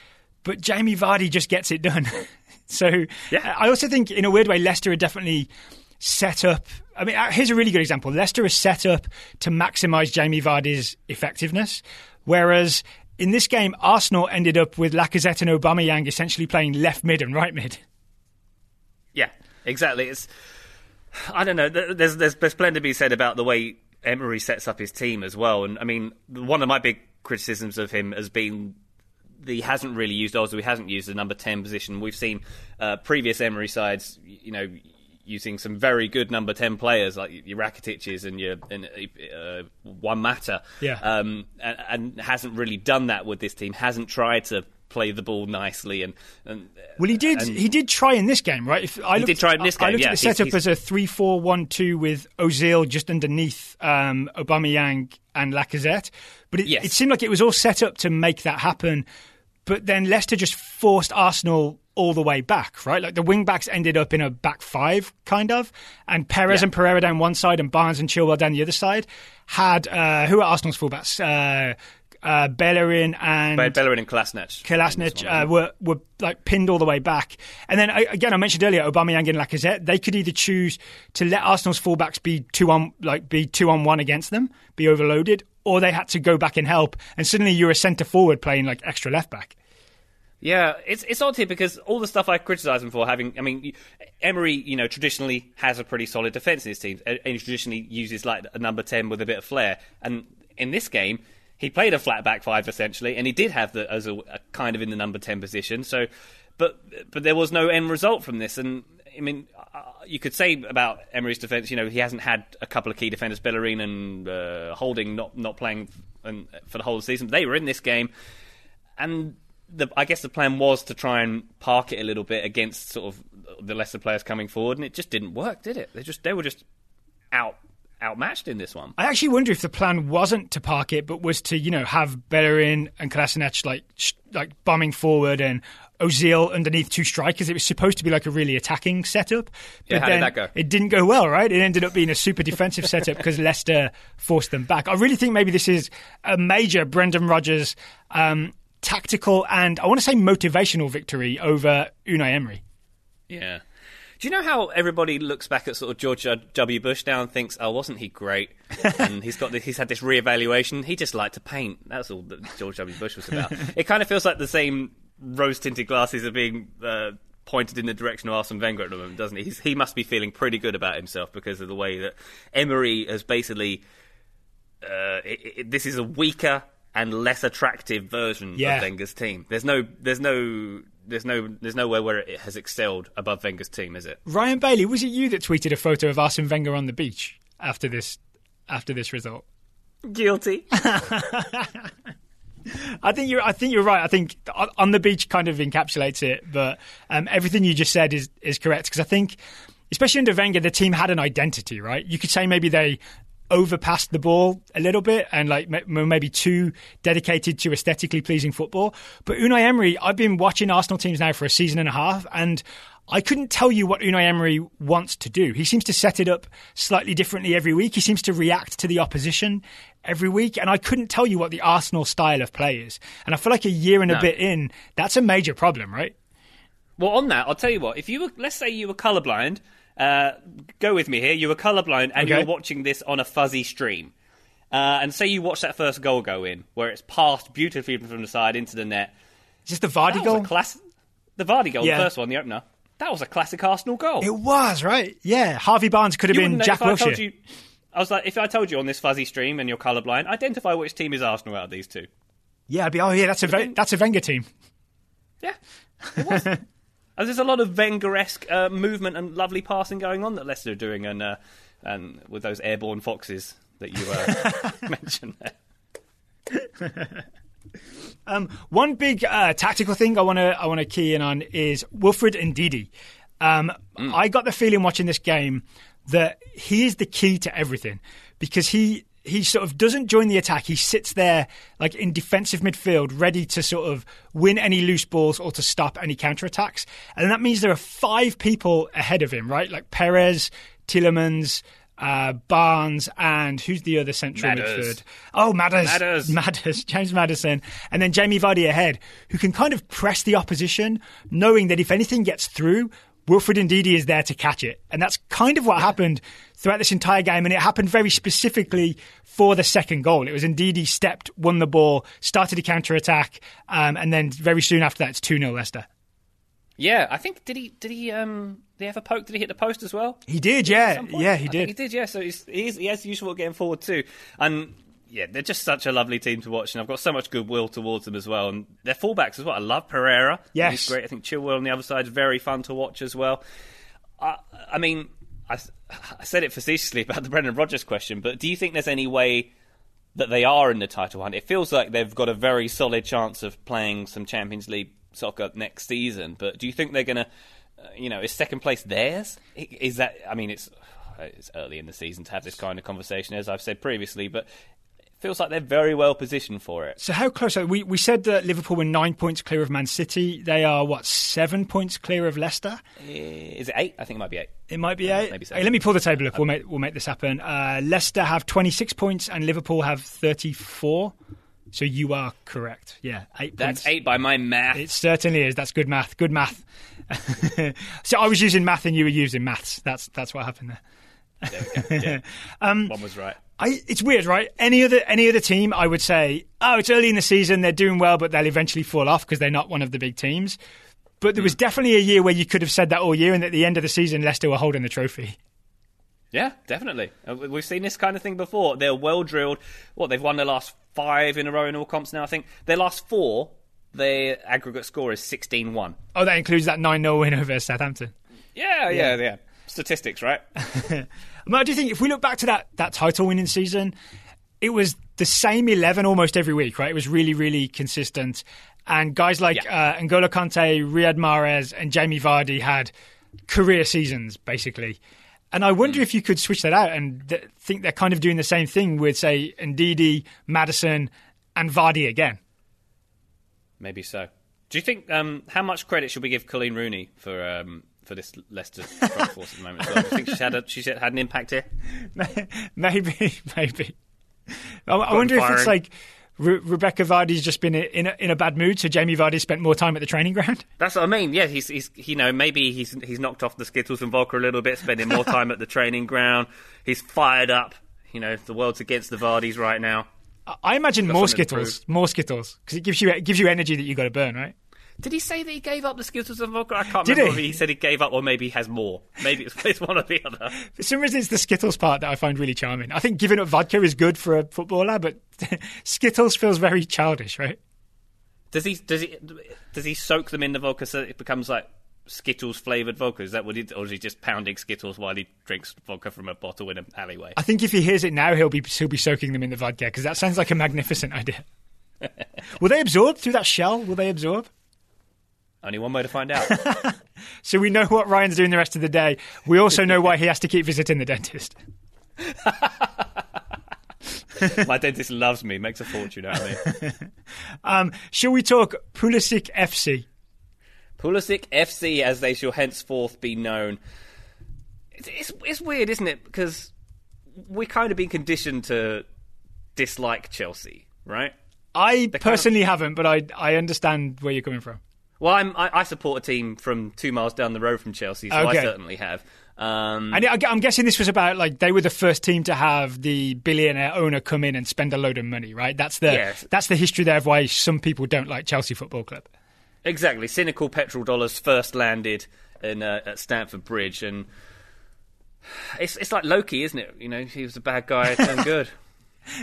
but Jamie Vardy just gets it done. so yeah. I also think, in a weird way, Leicester are definitely set up. I mean, uh, here's a really good example. Leicester is set up to maximise Jamie Vardy's effectiveness, whereas in this game, Arsenal ended up with Lacazette and Aubameyang essentially playing left mid and right mid. Yeah, exactly. It's I don't know. There's there's, there's plenty to be said about the way Emery sets up his team as well. And I mean, one of my big criticisms of him has been he hasn't really used Ozil. He hasn't used the number ten position. We've seen uh, previous Emery sides, you know, using some very good number 10 players like your Rakitiches and your and, uh, Juan Mata. Yeah. Um, and, and, hasn't really done that with this team, hasn't tried to play the ball nicely and, and well he did he did try in this game right if I looked, did try in this game I looked yeah, at the setup he's, he's, as a 3-4-1-2 with Ozil just underneath um, Aubameyang and Lacazette but it, yes. it seemed like it was all set up to make that happen but then Leicester just forced Arsenal all the way back, right? Like the wing backs ended up in a back five, kind of, and Perez yeah. and Pereira down one side and Barnes and Chilwell down the other side had uh, who are Arsenal's fullbacks? Uh, uh, Bellerin and Bellerin and Kolasinac. Kolasinac uh, were were like pinned all the way back, and then again I mentioned earlier Aubameyang and Lacazette. They could either choose to let Arsenal's fullbacks be two on like be two on one against them, be overloaded, or they had to go back and help, and suddenly you're a centre forward playing like extra left back. Yeah, it's it's odd here because all the stuff I criticise him for having, I mean, Emery, you know, traditionally has a pretty solid defence in his team, and he traditionally uses like a number ten with a bit of flair. And in this game, he played a flat back five essentially, and he did have the as a, a kind of in the number ten position. So, but but there was no end result from this, and I mean, uh, you could say about Emery's defence, you know, he hasn't had a couple of key defenders, Bellerin and uh, Holding, not not playing and, for the whole season. They were in this game, and the, I guess the plan was to try and park it a little bit against sort of the lesser players coming forward, and it just didn't work, did it? They just they were just out outmatched in this one. I actually wonder if the plan wasn't to park it, but was to you know have Bellerin and Kolasinac like sh- like bombing forward and Ozil underneath two strikers. It was supposed to be like a really attacking setup. But yeah, how then did that go? It didn't go well, right? It ended up being a super defensive setup because Leicester forced them back. I really think maybe this is a major Brendan Rodgers um, tactical and I want to say motivational victory over Unai Emery. Yeah. Do you know how everybody looks back at sort of George W. Bush now and thinks, "Oh, wasn't he great?" and he's got this, he's had this re-evaluation. He just liked to paint. That's all that George W. Bush was about. it kind of feels like the same rose-tinted glasses are being uh, pointed in the direction of Arsene Wenger at the moment, doesn't he? He's, he must be feeling pretty good about himself because of the way that Emery has basically. Uh, it, it, this is a weaker and less attractive version yeah. of Wenger's team. There's no, there's no, there's no, there's nowhere where it has excelled above Wenger's team, is it? Ryan Bailey, was it you that tweeted a photo of Arsene Wenger on the beach after this, after this result? Guilty. I think you're. I think you're right. I think on the beach kind of encapsulates it, but um, everything you just said is is correct because I think, especially under Wenger, the team had an identity. Right? You could say maybe they overpassed the ball a little bit and like maybe too dedicated to aesthetically pleasing football. But Unai Emery, I've been watching Arsenal teams now for a season and a half, and I couldn't tell you what Unai Emery wants to do. He seems to set it up slightly differently every week. He seems to react to the opposition every week, and I couldn't tell you what the Arsenal style of play is. And I feel like a year and no. a bit in, that's a major problem, right? Well, on that, I'll tell you what. If you were, let's say you were colorblind, uh, go with me here. You were colorblind and okay. you were watching this on a fuzzy stream. Uh, and say you watch that first goal go in, where it's passed beautifully from the side into the net. Is this the Vardy goal? Class- the Vardy goal, yeah. the first one, the opener. That was a classic Arsenal goal. It was, right? Yeah. Harvey Barnes could have you been Jack Wilshere. You, I was like, if I told you on this fuzzy stream and you're colourblind, identify which team is Arsenal out of these two. Yeah, I'd be, oh, yeah, that's a, that's a Wenger team. Yeah, it was. there's a lot of Wenger-esque uh, movement and lovely passing going on that Leicester are doing, and uh, and with those airborne foxes that you uh, mentioned there. Um, one big uh, tactical thing I want to I want to key in on is Wilfred Ndidi. Um, mm. I got the feeling watching this game that he is the key to everything because he he sort of doesn't join the attack. He sits there like in defensive midfield, ready to sort of win any loose balls or to stop any counter attacks. And that means there are five people ahead of him, right? Like Perez, Tielemans, uh, Barnes, and who's the other central Madders. midfield? Oh, Madders. Madders. Madders. James Maddison. And then Jamie Vardy ahead, who can kind of press the opposition, knowing that if anything gets through, Wilfred Ndidi is there to catch it. And that's kind of what happened throughout this entire game. And it happened very specifically for the second goal. It was Ndidi stepped, won the ball, started a counter attack, um, and then very soon after that, it's 2 0 Leicester. Yeah, I think did he did he um did he have a poke? Did he hit the post as well? He did, yeah, yeah, he did. he did, yeah. So he's, he's he has useful getting forward too, and yeah, they're just such a lovely team to watch, and I've got so much goodwill towards them as well. And their fullbacks as well. I love Pereira. Yes, he's great. I think Chilwell on the other side is very fun to watch as well. I, I mean, I, I said it facetiously about the Brendan Rodgers question, but do you think there's any way? That they are in the title hunt. It feels like they've got a very solid chance of playing some Champions League soccer next season. But do you think they're going to, uh, you know, is second place theirs? Is that? I mean, it's it's early in the season to have this kind of conversation, as I've said previously, but It feels like they're very well positioned for it. So how close are we? We said that Liverpool were nine points clear of Man City. They are what seven points clear of Leicester. Is it eight? I think it might be eight. It might be eight. Maybe Hey, let me pull the table up. We'll make we'll make this happen. Uh, Leicester have twenty six points and Liverpool have thirty four. So you are correct. Yeah, eight. That's points. eight by my math. It certainly is. That's good math. Good math. so I was using math and you were using maths. That's that's what happened there. there yeah. um, One was right. I, it's weird, right? Any other any other team, I would say, oh, it's early in the season, they're doing well, but they'll eventually fall off because they're not one of the big teams. But there was hmm. definitely a year where you could have said that all year, and at the end of the season, Leicester were holding the trophy. Yeah, definitely. Uh, we've seen this kind of thing before. They're well drilled. What they've won the last five in a row in all comps now. I think their last four, their aggregate score is 16-1. Oh, that includes that 9-0 win over Southampton. Yeah, yeah, yeah. yeah. Statistics, right? I do think if we look back to that that title winning season, it was the same eleven almost every week, right? It was really, really consistent. And guys like yeah. uh, N'Golo Kante, Riyad Mahrez, and Jamie Vardy had career seasons, basically. And I wonder mm. if you could switch that out and th- think they're kind of doing the same thing with, say, Ndidi, Maddison, and Vardy again. Maybe so. Do you think um, how much credit should we give Colleen Rooney for um, for this Leicester front force at the moment. As well. I think she's had a, she's had an impact here. maybe, maybe. I, I wonder if it's like Re- Rebecca Vardy's just been in a, in a bad mood, so Jamie Vardy spent more time at the training ground. That's what I mean. Yeah, he's, he's you know maybe he's he's knocked off the Skittles and vodka a little bit, spending more time at the training ground. He's fired up. You know, the world's against the Vardys right now. I imagine more Skittles, more Skittles, because it gives you it gives you energy that you got to burn, right? Did he say that he gave up the Skittles and vodka? I can't Did remember he? he said he gave up or maybe he has more. Maybe it's, it's one or the other. For some reason, it's the Skittles part that I find really charming. I think giving up vodka is good for a footballer, but Skittles feels very childish, right? Does he does he does he soak them in the vodka so it becomes like Skittles flavored vodka? Is that what he, or is he just pounding Skittles while he drinks vodka from a bottle in an alleyway? I think if he hears it now, he'll be he'll be soaking them in the vodka because that sounds like a magnificent idea. Will they absorb through that shell? Will they absorb? Only one way to find out. so we know what Ryan's doing the rest of the day. We also know why he has to keep visiting the dentist. My dentist loves me, makes a fortune out of me. um, shall we talk Pulisic FC? Pulisic FC, as they shall henceforth be known. It's, it's, it's weird, isn't it? Because we're kind of being conditioned to dislike Chelsea, right? I personally kind of... haven't, but I I understand where you're coming from. Well, I'm, I, I support a team from two miles down the road from Chelsea, so okay. I certainly have. Um, and I'm guessing this was about like they were the first team to have the billionaire owner come in and spend a load of money, right? That's the yes. that's the history there of why some people don't like Chelsea Football Club. Exactly, cynical petrol dollars first landed in uh, at Stamford Bridge, and it's it's like Loki, isn't it? You know, he was a bad guy, turned good.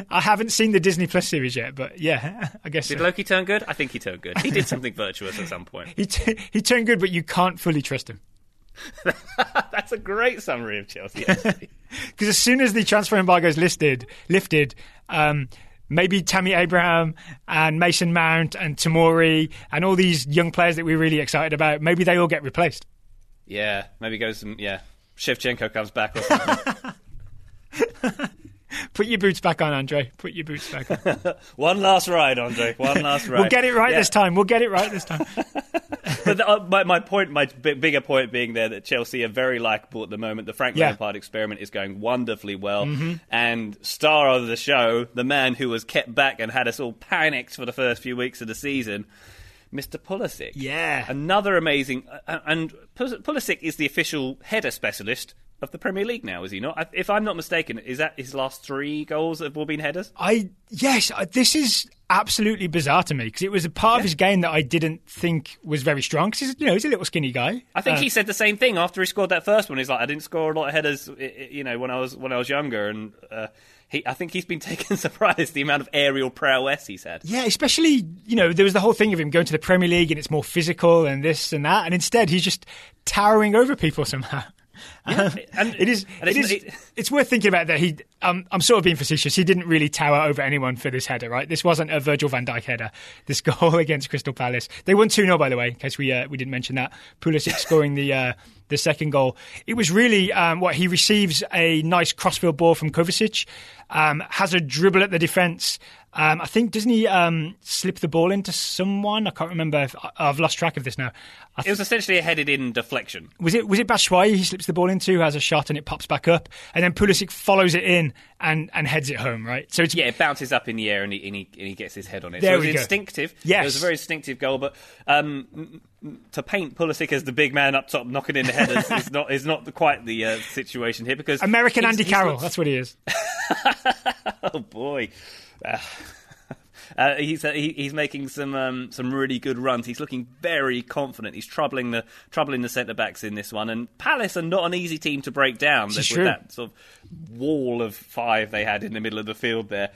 I haven't seen the Disney Plus series yet, but yeah, I guess. Did so. Loki turn good? I think he turned good. He did something virtuous at some point. he t- he turned good, but you can't fully trust him. That's a great summary of Chelsea. Because as soon as the transfer embargo is listed, lifted, um, maybe Tammy Abraham and Mason Mount and Tomori and all these young players that we're really excited about, maybe they all get replaced. Yeah, maybe goes some. Yeah, Shevchenko comes back or something. Put your boots back on, Andre. Put your boots back on. One last ride, Andre. One last ride. we'll get it right yeah. this time. We'll get it right this time. but the, uh, my, my point, my b- bigger point being there that Chelsea are very likable at the moment. The Frank yeah. Lampard experiment is going wonderfully well. Mm-hmm. And star of the show, the man who was kept back and had us all panicked for the first few weeks of the season, Mr. Pulisic. Yeah. Another amazing. Uh, and Pulisic is the official header specialist of the Premier League now, is he not? If I'm not mistaken, is that his last three goals have all been headers? I yes, this is absolutely bizarre to me because it was a part yeah. of his game that I didn't think was very strong. Because he's you know he's a little skinny guy. I think uh, he said the same thing after he scored that first one. He's like, I didn't score a lot of headers, you know, when I was when I was younger, and. Uh, he, I think he's been taken surprise the amount of aerial prowess he's had. Yeah, especially you know there was the whole thing of him going to the Premier League and it's more physical and this and that, and instead he's just towering over people somehow. Yeah, and it is. And it is it's worth thinking about that. He, um, I'm sort of being facetious. He didn't really tower over anyone for this header, right? This wasn't a Virgil Van Dijk header. This goal against Crystal Palace. They won two 0 by the way, in case we uh, we didn't mention that. Pulisic scoring the uh, the second goal. It was really um, what he receives a nice crossfield ball from Kovacic, um, has a dribble at the defence. Um, I think doesn't he um, slip the ball into someone? I can't remember. If, I've lost track of this now. Th- it was essentially a headed-in deflection. Was it? Was it Batshuayi he slips the ball into, has a shot, and it pops back up, and then Pulisic follows it in and, and heads it home, right? So it's yeah, it bounces up in the air and he and he, and he gets his head on it. There so it was we instinctive. Go. Yes, it was a very instinctive goal. But um, to paint Pulisic as the big man up top knocking in the headers is not is not quite the uh, situation here because American Andy Carroll. That's what he is. oh boy. Uh, he's uh, he, he's making some um, some really good runs. He's looking very confident. He's troubling the troubling the centre backs in this one. And Palace are not an easy team to break down. With true. that sort of wall of five they had in the middle of the field there.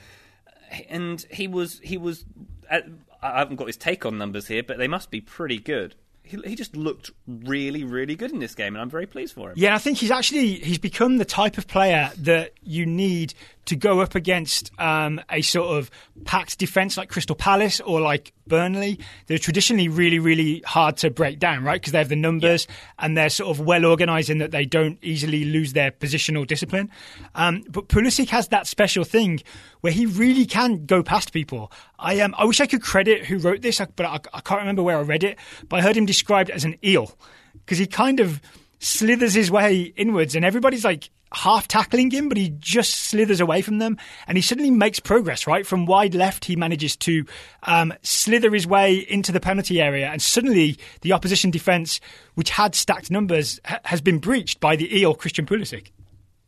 And he was he was. I haven't got his take on numbers here, but they must be pretty good he, he just looked really, really good in this game, and I'm very pleased for him. Yeah, I think he's actually he's become the type of player that you need to go up against um, a sort of packed defence like Crystal Palace or like Burnley. They're traditionally really, really hard to break down, right? Because they have the numbers yeah. and they're sort of well organised in that they don't easily lose their positional discipline. Um, but Pulisic has that special thing where he really can go past people. I um, I wish I could credit who wrote this, but I, I can't remember where I read it. But I heard him described as an eel because he kind of slithers his way inwards, and everybody's like half tackling him, but he just slithers away from them, and he suddenly makes progress. Right from wide left, he manages to um, slither his way into the penalty area, and suddenly the opposition defence, which had stacked numbers, ha- has been breached by the eel Christian Pulisic.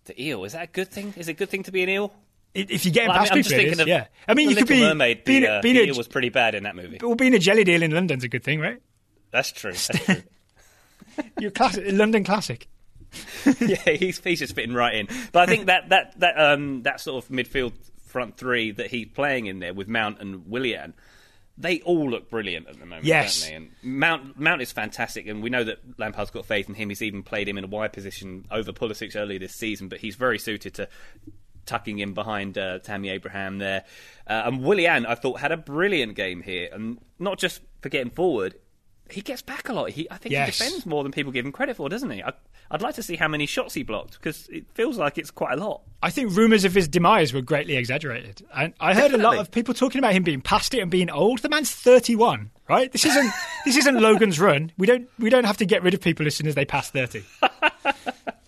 The eel is that a good thing? Is it a good thing to be an eel? If you get well, past I mean, people, it is, yeah. I mean, you could be mermaid. Being, the, uh, being the eel was pretty bad in that movie. Well, being a jelly eel in London's a good thing, right? That's true. That's true. You're classic, London classic. yeah, he's he's just fitting right in. But I think that that that um that sort of midfield front three that he's playing in there with Mount and Willian, they all look brilliant at the moment, yes. don't they? And Mount Mount is fantastic, and we know that Lampard's got faith in him. He's even played him in a wide position over Pulisic earlier this season, but he's very suited to tucking in behind uh, Tammy Abraham there. Uh, and Willian, I thought, had a brilliant game here, and not just for getting forward he gets back a lot. He, I think Yes. he defends more than people give him credit for, doesn't he? I, I'd like to see how many shots he blocked because it feels like it's quite a lot. I think rumours of his demise were greatly exaggerated. And I heard a lot of people talking about him being past it and being old. The man's 31, right? This isn't this isn't Logan's run. We don't we don't have to get rid of people as soon as they pass 30.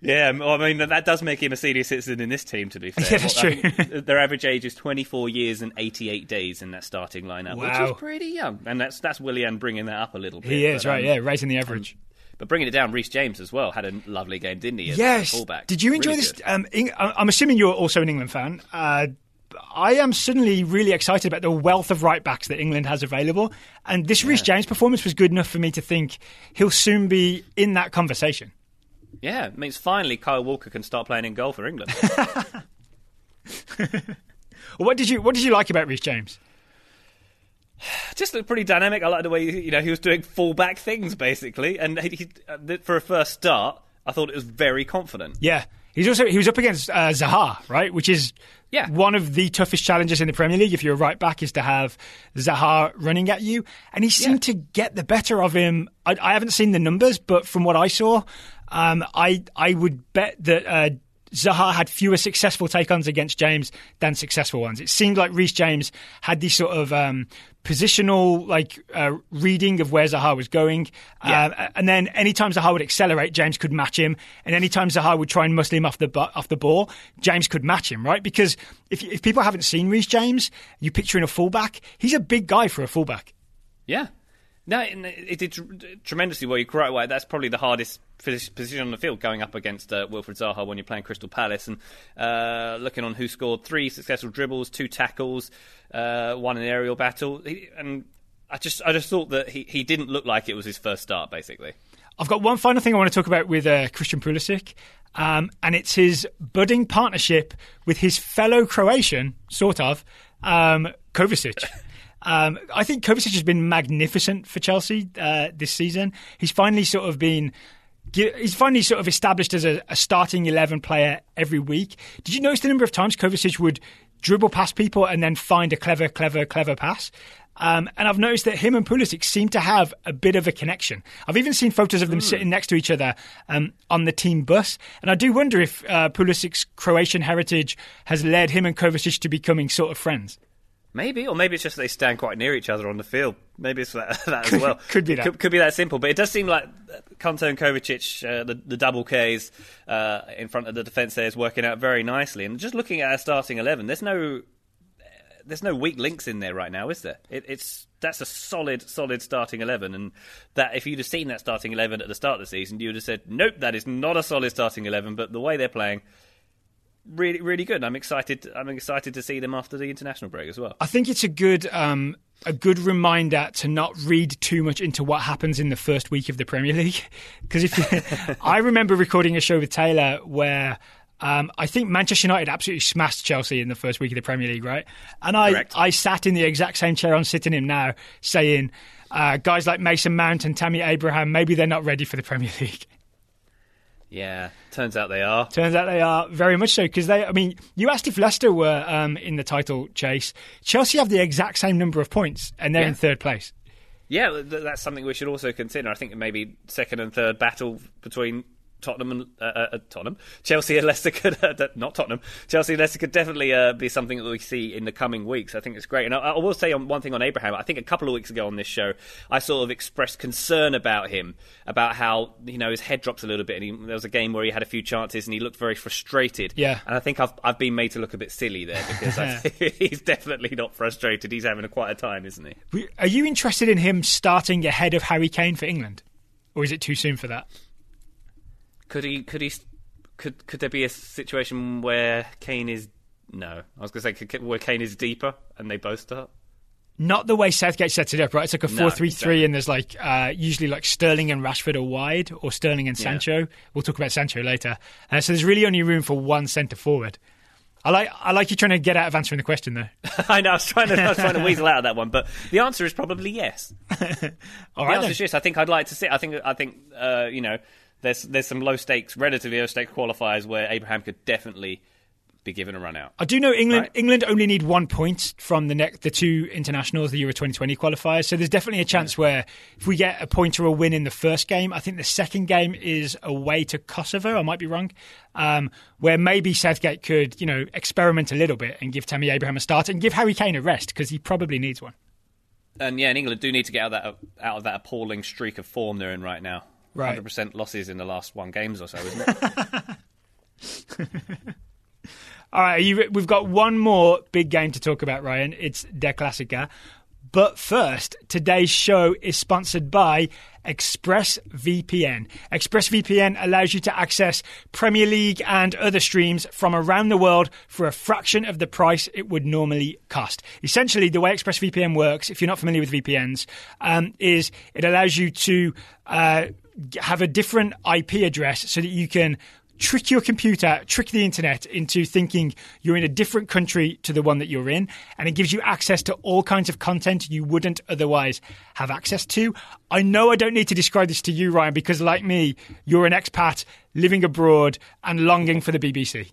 Yeah, well, I mean that, that does make him a senior citizen in this team. To be fair, Yeah, that's I true. their average age is 24 years and 88 days in that starting lineup, which Wow. is pretty young. And that's that's Willian bringing that up a little bit. He is, but, right, um, yeah, raising the average. But bringing it down, Reece James as well had a lovely game, didn't he? Yes. fullback? Did you enjoy Really this? Um, I'm assuming you're also an England fan. Uh, I am suddenly really excited about the wealth of right backs that England has available. And this Reece James performance was good enough for me to think he'll soon be in that conversation. Yeah, it means finally Kyle Walker can start playing in goal for England. What did you What did you like about Reece James? just looked pretty dynamic. I like the way you know he was doing fullback things basically, and he, he, uh, for a first start, I thought it was very confident. Yeah, he's also he was up against uh, Zaha, right? Which is Yeah. one of the toughest challenges in the Premier League. If you're a right back, is to have Zaha running at you, and he seemed to get the better of him. I, I haven't seen the numbers, but from what I saw, um, I I would bet that. Uh, Zaha had fewer successful take-ons against James than successful ones. It seemed like Reece James had this sort of um, positional like uh, reading of where Zaha was going, Yeah. uh, and then anytime Zaha would accelerate, James could match him, and anytime Zaha would try and muscle him off the bu- off the ball, James could match him, right? Because if if people haven't seen Reece James, you picture in a fullback, he's a big guy for a fullback. Yeah. No, it, did tremendously well. You're quite right. That's probably the hardest position on the field going up against uh, Wilfred Zaha when you're playing Crystal Palace. And uh, looking on who scored three successful dribbles, two tackles, uh, one an aerial battle. He, and I just, I just thought that he, he didn't look like it was his first start, basically. I've got one final thing I want to talk about with uh, Christian Pulisic, um, and it's his budding partnership with his fellow Croatian, sort of, um, Kovacic. Um, I think Kovacic has been magnificent for Chelsea uh, this season. He's finally sort of been. He's finally sort of established as a, a starting 11 player every week. Did you notice the number of times Kovacic would dribble past people and then find a clever, clever, clever pass? Um, and I've noticed that him and Pulisic seem to have a bit of a connection. I've even seen photos of them sitting next to each other um, on the team bus. And I do wonder if uh, Pulisic's Croatian heritage has led him and Kovacic to becoming sort of friends. Maybe, or maybe it's just they stand quite near each other on the field. Maybe it's that, that as well. Could be that. Could, could be that simple. But it does seem like Kante and Kovacic, uh, the, the double Ks uh, in front of the defence there is working out very nicely. And just looking at our starting eleven, there's no there's no weak links in there right now, is there? It, it's that's a solid, solid starting eleven, and that if you'd have seen that starting eleven at the start of the season, you would have said, "Nope, that is not a solid starting eleven." But the way they're playing, really, really good. I'm excited. I'm excited to see them after the international break as well. I think it's a good um, a good reminder to not read too much into what happens in the first week of the Premier League. Because if you, I remember recording a show with Taylor where. Um, I think Manchester United absolutely smashed Chelsea in the first week of the Premier League, right? And I, Correct. I sat in the exact same chair I'm sitting in now, saying, uh, guys like Mason Mount and Tammy Abraham, maybe they're not ready for the Premier League. Yeah, turns out they are. Turns out they are very much so because they. I mean, you asked if Leicester were um, in the title chase. Chelsea have the exact same number of points, and they're Yeah. in third place. Yeah, that's something we should also consider. I think maybe second and third battle between Tottenham and uh, uh, Tottenham, Chelsea and Leicester could uh, not Tottenham, Chelsea and Leicester could definitely uh, be something that we see in the coming weeks. I think it's great. And I, I will say on one thing on Abraham. I think a couple of weeks ago on this show, I sort of expressed concern about him, about how you know his head drops a little bit. And he, there was a game where he had a few chances and he looked very frustrated. Yeah. and I think I've I've been made to look a bit silly there because I he's definitely not frustrated. He's having a quite a time, isn't he? Are you interested in him starting ahead of Harry Kane for England, or is it too soon for that? Could he? Could he? Could could there be a situation where Kane is? No, I was going to say could, where Kane is deeper and they both start. Not the way Southgate sets it up, right? It's like a No, four-three-three, exactly. and there's like uh, usually like Sterling and Rashford are wide, or Sterling and Sancho. We'll talk about Sancho later. Uh, so there's really only room for one centre forward. I like I like you trying to get out of answering the question though. I know. I was trying to. I was trying to weasel out of that one, but the answer is probably yes. All The right, answer then. is yes. I think I'd like to see. I think. I think. Uh, you know, there's there's some low stakes, relatively low stakes qualifiers where Abraham could definitely be given a run out. I do know England. Right. England only need one point from the next, the two internationals, the Euro 2020 qualifiers. So there's definitely a chance where if we get a point or a win in the first game, I think the second game is away to Kosovo. I might be wrong. Um, where maybe Southgate could, you know, experiment a little bit and give Tammy Abraham a start and give Harry Kane a rest because he probably needs one. And yeah, and England do need to get out of that out of that appalling streak of form they're in right now. Right. Hundred percent losses in the last one games or so, isn't it? All right, you, we've got one more big game to talk about, Ryan. It's Der Klassiker. But first, today's show is sponsored by ExpressVPN. ExpressVPN allows you to access Premier League and other streams from around the world for a fraction of the price it would normally cost. Essentially, the way ExpressVPN works, if you're not familiar with VPNs, um, is it allows you to uh, have a different IP address so that you can trick your computer, trick the internet into thinking you're in a different country to the one that you're in. And it gives you access to all kinds of content you wouldn't otherwise have access to. I know I don't need to describe this to you, Ryan, because like me, you're an expat living abroad and longing for the BBC.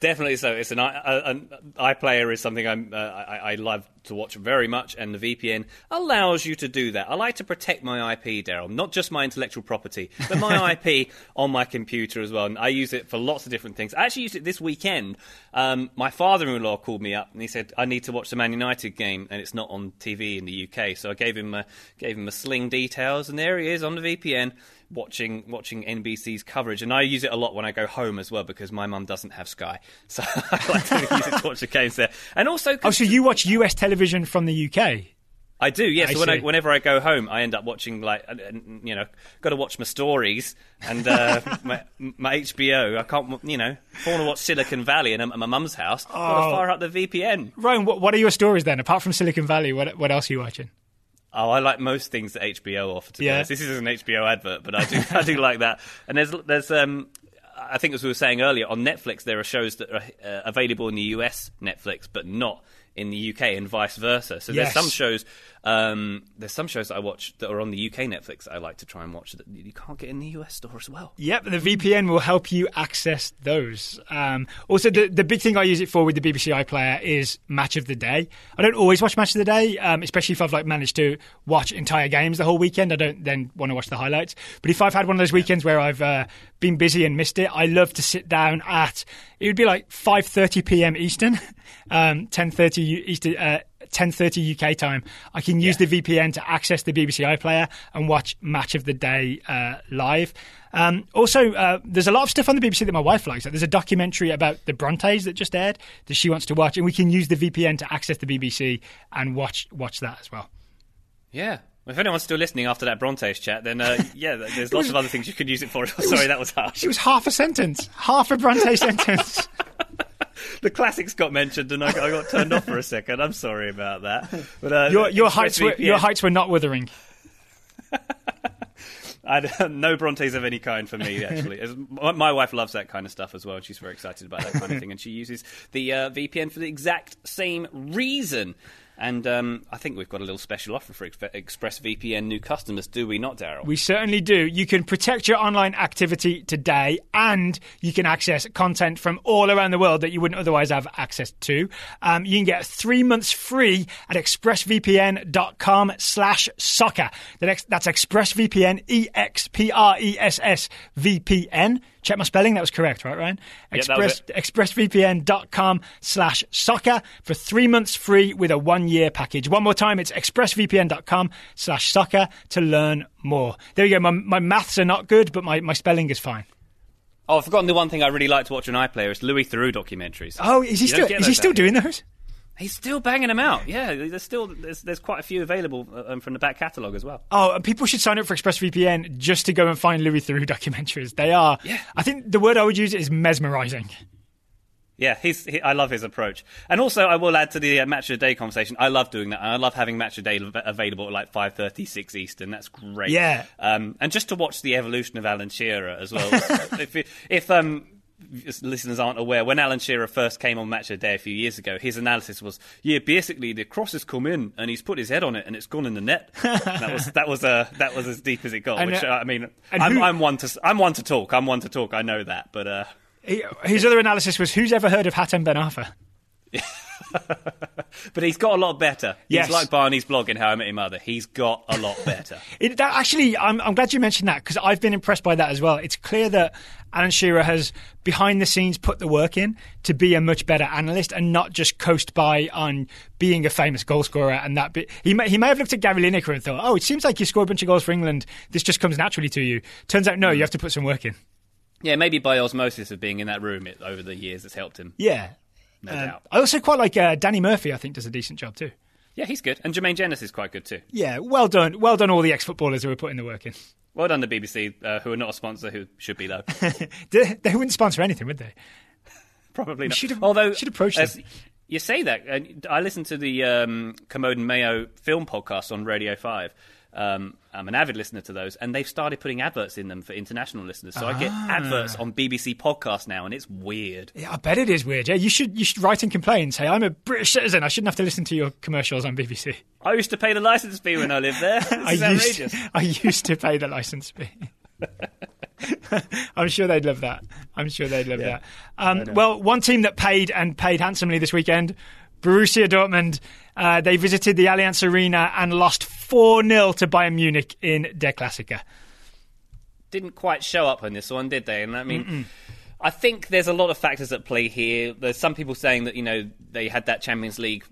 Definitely so. It's an, an iPlayer is something I'm, uh, I, I love to watch very much, and the VPN allows you to do that. I like to protect my IP, Daryl, not just my intellectual property, but my IP on my computer as well. And I use it for lots of different things. I actually used it this weekend. Um, my father-in-law called me up and he said, "I need to watch the Man United game, and it's not on TV in the UK." So I gave him a, gave him a sling details, and there he is on the VPN watching watching NBC's coverage, and I use it a lot when I go home as well because my mum doesn't have Sky, so I like to use it to watch the games there. And also, Oh, so you watch US television from the UK? I do, yes. I so when I, whenever I go home, I end up watching like uh, you know, got to watch my stories and uh, my, my HBO. I can't, you know, if I want to watch Silicon Valley and I'm at my mum's house, I've got Oh. to fire up the VPN. Ryan, what, what are your stories then? Apart from Silicon Valley, what, what else are you watching? Oh, I like most things that HBO offer. To Yeah. this is an HBO advert, but I do I do like that. And there's there's um. I think as we were saying earlier on Netflix, there are shows that are uh, available in the US Netflix, but not in the UK, and vice versa. So Yes. there's some shows, um, there's some shows that I watch that are on the UK Netflix that I like to try and watch that you can't get in the US store as well. Yep, the VPN will help you access those. Um, also, the, the big thing I use it for with the BBC iPlayer is Match of the Day. I don't always watch Match of the Day, um, especially if I've like managed to watch entire games the whole weekend. I don't then want to watch the highlights. But if I've had one of those weekends where I've uh, been busy and missed it, I love to sit down at it would be like 5:30 p.m. Eastern, um, 10:30 U- Eastern. Uh, 10:30 UK time, I can use Yeah. the VPN to access the BBC iPlayer and watch Match of the Day uh, live. Um, also, uh, there's a lot of stuff on the BBC that my wife likes. Like, there's a documentary about the Brontes that just aired that she wants to watch, and we can use the VPN to access the BBC and watch watch that as well. Yeah. If anyone's still listening after that Brontes chat, then uh, yeah, there's lots of other things you could use it for. Sorry, that was harsh. It was half a sentence, half a Bronte sentence. the classics got mentioned, and I got, I got turned off for a second. I'm sorry about that. But uh, Your your heights were your heights were not withering. I no Brontes of any kind for me, actually. As- my wife loves that kind of stuff as well, and she's very excited about that kind of thing. And she uses the uh, VPN for the exact same reason. And um, I think we've got a little special offer for Ex- ExpressVPN new customers, do we not, Daryl? We certainly do. You can protect your online activity today and you can access content from all around the world that you wouldn't otherwise have access to. Um, you can get three months free at expressvpn.com slash soccer. That's expressvpn, E E-X-P-R-E-S-S VPN. Check my spelling. That was correct, right, Ryan? Was Express, expressvpn.com slash soccer for three months free with a one year package. One more time, it's expressvpn.com slash soccer to learn more. There you go. My, my maths are not good, but my, my spelling is fine. Oh, I've forgotten the one thing I really like to watch on iPlayer is Louis Theroux documentaries. Oh, is he You still, is he still doing those? He's still banging them out. Yeah, there's still there's, there's quite a few available uh, um, from the back catalogue as well. Oh, and people should sign up for ExpressVPN just to go and find Louis Theroux documentaries. They are, Yeah. I think the word I would use is mesmerizing. Yeah, he's, he, I love his approach. And also, I will add to the uh, match of the day conversation. I love doing that. And I love having match of the day available at like five thirty six Eastern. That's great. Yeah. Um, and just to watch the evolution of Alan Shearer as well. if if um, listeners aren't aware, when Alan Shearer first came on Match of the Day a few years ago, his analysis was, yeah, basically the cross has come in and he's put his head on it and it's gone in the net. that was that was uh, that was as deep as it got. And, which uh, I mean, I'm, who- I'm one to I'm one to talk. I'm one to talk. I know that, but. Uh, his other analysis was, "Who's ever heard of Hatem Ben Arfa?" but he's got a lot better. Yes. He's like Barney's blog in How I Met Your Mother. He's got a lot better. It, that actually, I'm, I'm glad you mentioned that because I've been impressed by that as well. It's clear that Alan Shearer has, behind the scenes, put the work in to be a much better analyst and not just coast by on being a famous goal scorer. And that bit, he may, he may have looked at Gary Lineker and thought, "Oh, it seems like you score a bunch of goals for England. This just comes naturally to you." Turns out, no, you mm. have to put some work in. yeah, maybe by osmosis of being in that room it, over the years has helped him. Yeah. No Um, doubt. I also quite like uh, Danny Murphy. I think does a decent job too. Yeah, he's good. And Jermaine Jenas is quite good too. Yeah, well done, well done, all the ex-footballers who are putting the work in. Well done, the BBC, uh, who are not a sponsor, who should be though. they, they wouldn't sponsor anything, would they? Probably not. should have- Although should approach as them. You say that. and I listened to the um, Kermode and Mayo film podcast on Radio Five. Um, I'm an avid listener to those, and they've started putting adverts in them for international listeners. So I get Ah. adverts on BBC podcasts now, and it's weird. Yeah, I bet it is weird. Yeah, you should you should write and complain. Say I'm a British citizen. I shouldn't have to listen to your commercials on BBC. I used to pay the license fee when I lived there. I used outrageous. I used to pay the license fee. I'm sure they'd love that. I'm sure they'd love that. Um, well, one team that paid and paid handsomely this weekend, Borussia Dortmund. Uh, they visited the Allianz Arena and lost 4 0 to Bayern Munich in Der Klassiker. didn't quite show up on this one, did they? And I mean, I think there's a lot of factors at play here. There's some people saying that you know they had that Champions League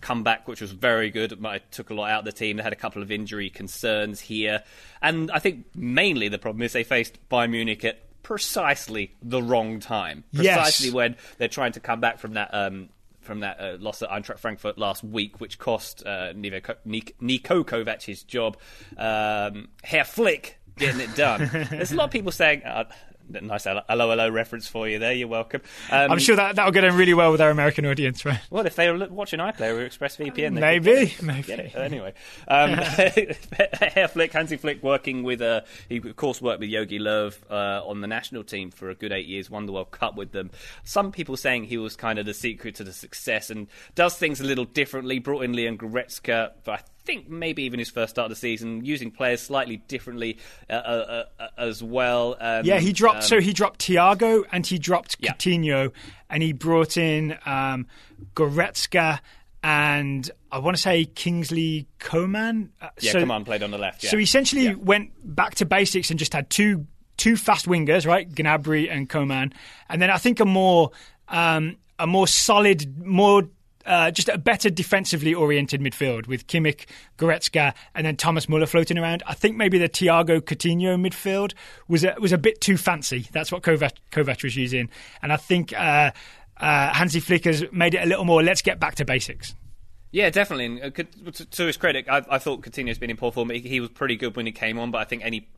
comeback, which was very good. It took a lot out of the team. They had a couple of injury concerns here, and I think mainly the problem is they faced Bayern Munich at precisely the wrong time, Yes. precisely when they're trying to come back from that. Um, from that uh, loss at Eintracht Frankfurt last week, which cost uh, Nik- Niko Kovac his job. Um, Herr Flick getting it done. There's a lot of people saying, uh, nice hello, hello, reference for you there. You're welcome. Um, I'm sure that that'll get on really well with our American audience, right? Well, if they were watching iPlayer or ExpressVPN, Maybe, maybe. Anyway, um, Herr Flick, Hansi Flick, working with, uh, he of course worked with Jogi Löw uh, on the national team for a good eight years, won the World Cup with them. Some people saying he was kind of the secret to the success and does things a little differently. Brought in Leon Goretzka, but I think maybe even his first start of the season, using players slightly differently uh, uh, uh, as well. Um, Yeah, he dropped. um, so he dropped Thiago and he dropped Yeah. Coutinho, and he brought in um, Goretzka and I want to say Kingsley Coman. Uh, yeah, so, come on, played on the left. Yeah. So he essentially Yeah. went back to basics and just had two two fast wingers, right, Gnabry and Coman, and then I think a more um, a more solid, more uh, just a better defensively oriented midfield with Kimmich, Goretzka, and then Thomas Muller floating around. I think maybe the Thiago Coutinho midfield was a, was a bit too fancy. That's what Kovac, Kovac was using, and I think. Uh, uh, Hansi Flick has made it a little more. Let's get back to basics. Yeah, definitely. Uh, to, to his credit, I, I thought Coutinho's been in poor form. He, he was pretty good when he came on, but I think any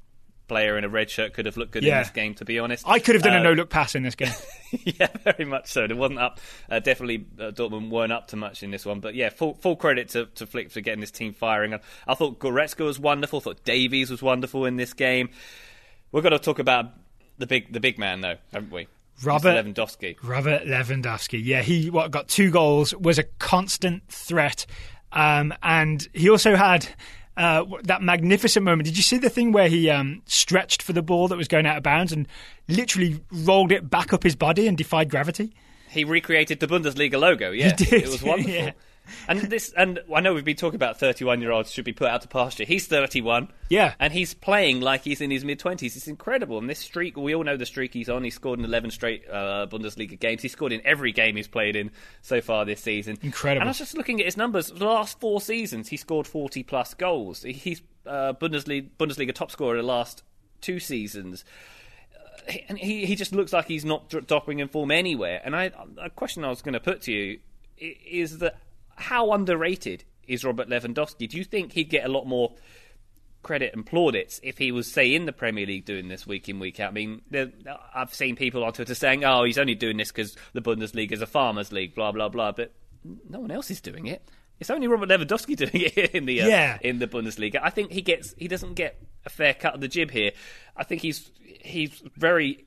player in a red shirt could have looked good Yeah. in this game. To be honest, I could have done a Uh, no look pass in this game. yeah, very much so. It wasn't up. Uh, definitely, uh, Dortmund weren't up to much in this one. But yeah, full full credit to, to Flick for getting this team firing. I, I thought Goretzka was wonderful. I thought Davies was wonderful in this game. We've got to talk about the big the big man though, haven't we? Robert- Mr. Lewandowski. Robert Lewandowski. Yeah, he what got two goals, was a constant threat, um, and he also had uh, that magnificent moment. Did you see the thing where he um, stretched for the ball that was going out of bounds and literally rolled it back up his body and defied gravity? He recreated the Bundesliga logo. Yeah, did, it was wonderful. yeah. And this, and I know we've been talking about thirty-one-year-olds should be put out to pasture. He's thirty-one. Yeah. and he's playing like he's in his mid-twenties. It's incredible. And this streak, we all know the streak he's on. He scored in eleven straight uh, Bundesliga games. He scored in every game he's played in so far this season. Incredible. And I was just looking at his numbers. The last four seasons, he scored forty-plus goals. He's uh, Bundesliga Bundesliga top scorer the last two seasons and he, he just looks like he's not dropping in form anywhere. And I, a question I was going to put to you is that how underrated is Robert Lewandowski? Do you think he'd get a lot more credit and plaudits if he was, say, in the Premier League doing this week in week out? I mean, I've seen people on Twitter saying, "Oh, he's only doing this because the Bundesliga is a farmers' league," blah blah blah. But no one else is doing it. It's only Robert Lewandowski doing it in the uh, Yeah. in the Bundesliga. I think he gets he doesn't get a fair cut of the jib here. I think he's he's very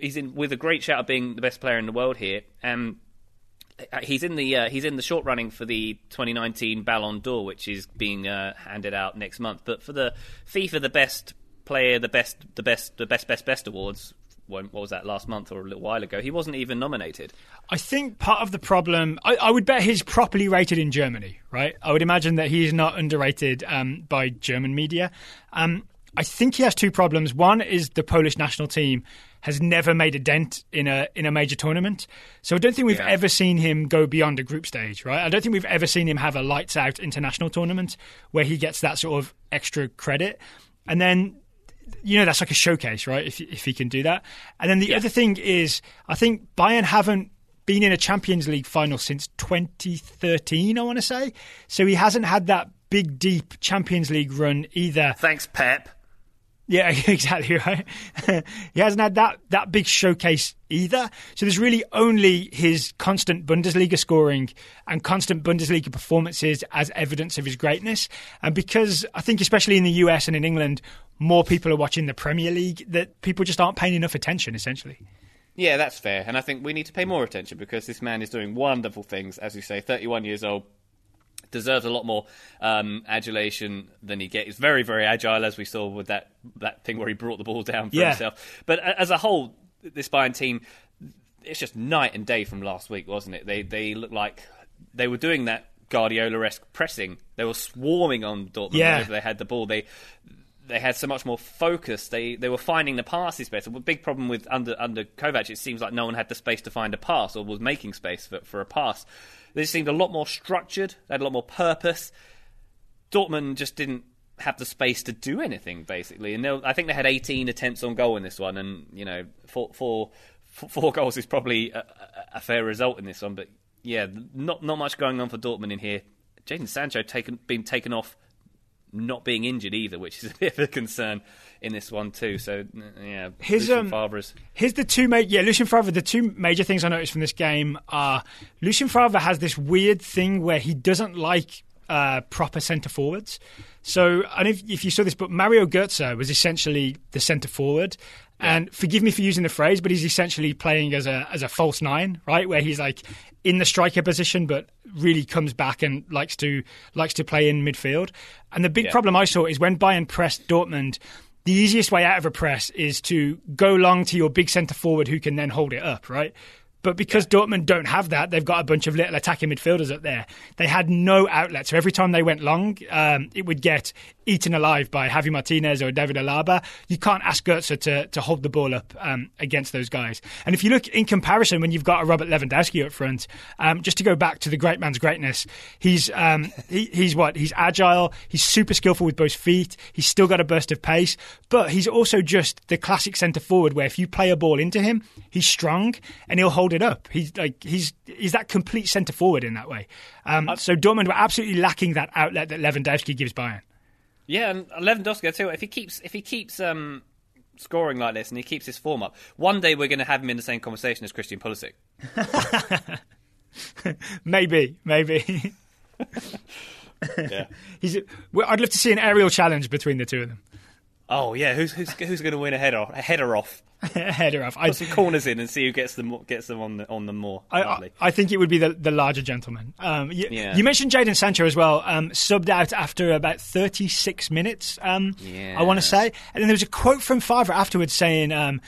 he's in with a great shout of being the best player in the world here. Um, he's in the uh, he's in the short running for the 2019 Ballon d'Or, which is being uh, handed out next month. But for the FIFA, the best player, the best the best the best best best awards. what was that last month or a little while ago, he wasn't even nominated. I think part of the problem, I, I would bet he's properly rated in Germany, right? I would imagine that he's not underrated um, by German media. Um, I think he has two problems. One is the Polish national team has never made a dent in a in a major tournament. So I don't think we've yeah. ever seen him go beyond a group stage, right? I don't think we've ever seen him have a lights out international tournament where he gets that sort of extra credit. And then you know that's like a showcase, right? If if he can do that. And then the yeah. other thing is I think Bayern haven't been in a Champions League final since 2013, I want to say. So he hasn't had that big deep Champions League run either. Thanks Pep. Yeah, exactly right. he hasn't had that that big showcase either. So there's really only his constant Bundesliga scoring and constant Bundesliga performances as evidence of his greatness. And because I think especially in the US and in England, more people are watching the Premier League, that people just aren't paying enough attention essentially. Yeah, that's fair. And I think we need to pay more attention because this man is doing wonderful things, as you say, 31 years old, deserves a lot more um, adulation than he gets. He's very, very agile, as we saw with that that thing where he brought the ball down for yeah. himself. But as a whole, this Bayern team, it's just night and day from last week, wasn't it? They they look like they were doing that Guardiola-esque pressing. They were swarming on Dortmund yeah. whenever they had the ball. They they had so much more focus. They they were finding the passes better. The big problem with under under Kovac, it seems like no one had the space to find a pass or was making space for, for a pass. They seemed a lot more structured. They had a lot more purpose. Dortmund just didn't have the space to do anything basically, and I think they had 18 attempts on goal in this one, and you know four, four, four goals is probably a, a, fair result in this one. But yeah, not not much going on for Dortmund in here. Jadon Sancho taken been taken off not being injured either, which is a bit of a concern in this one too. So yeah, his Lucien um, Favre's. Here's the two major yeah Lucien Favre. The two major things I noticed from this game are Lucien Favre has this weird thing where he doesn't like uh, proper centre forwards. So, and if, if you saw this, but Mario Götze was essentially the centre forward, yeah. And forgive me for using the phrase, but he's essentially playing as a as a false nine, right? Where he's like in the striker position, but really comes back and likes to likes to play in midfield. And the big yeah. problem I saw is when Bayern pressed Dortmund. The easiest way out of a press is to go long to your big centre forward who can then hold it up, right? But because yeah. Dortmund don't have that, they've got a bunch of little attacking midfielders up there. They had no outlet. So every time they went long, um, it would get eaten alive by Javi Martinez or David Alaba. You can't ask Götze to, to hold the ball up um, against those guys. And if you look in comparison, when you've got a Robert Lewandowski up front, um, just to go back to the great man's greatness, he's um, he, he's what? He's agile. He's super skillful with both feet. He's still got a burst of pace, but he's also just the classic centre forward where if you play a ball into him, he's strong and he'll hold it up. He's like he's he's that complete centre forward in that way. Um, so Dortmund were absolutely lacking that outlet that Lewandowski gives Bayern. Yeah, and Lewandowski, I tell you what, if he keeps if he keeps um, scoring like this and he keeps his form up, one day we're going to have him in the same conversation as Christian Pulisic. maybe, maybe. yeah, he's. I'd love to see an aerial challenge between the two of them. Oh yeah, who's who's who's going to win a header a header off? a header off. Put some corners in and see who gets them gets them on the on them more. I, I, I think it would be the, the larger gentleman. Um, you, yeah. you mentioned Jadon Sancho as well. Um, subbed out after about thirty six minutes. Um, yeah. I want to say, and then there was a quote from Favre afterwards saying um,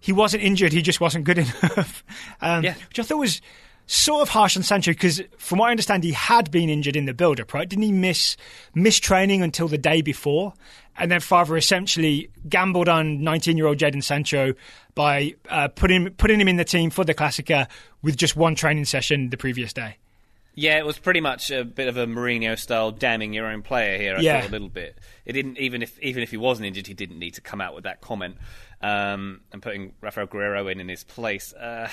he wasn't injured, he just wasn't good enough. Um, yeah. Which I thought was sort of harsh on Sancho because, from what I understand, he had been injured in the build-up, right? Didn't he miss miss training until the day before? And then Favre essentially gambled on 19-year-old Jadon Sancho by uh, putting putting him in the team for the Klassiker with just one training session the previous day. Yeah, it was pretty much a bit of a Mourinho style damning your own player here. I yeah. thought a little bit. It didn't even if even if he wasn't injured, he didn't need to come out with that comment um, and putting Raphaël Guerreiro in in his place. Uh,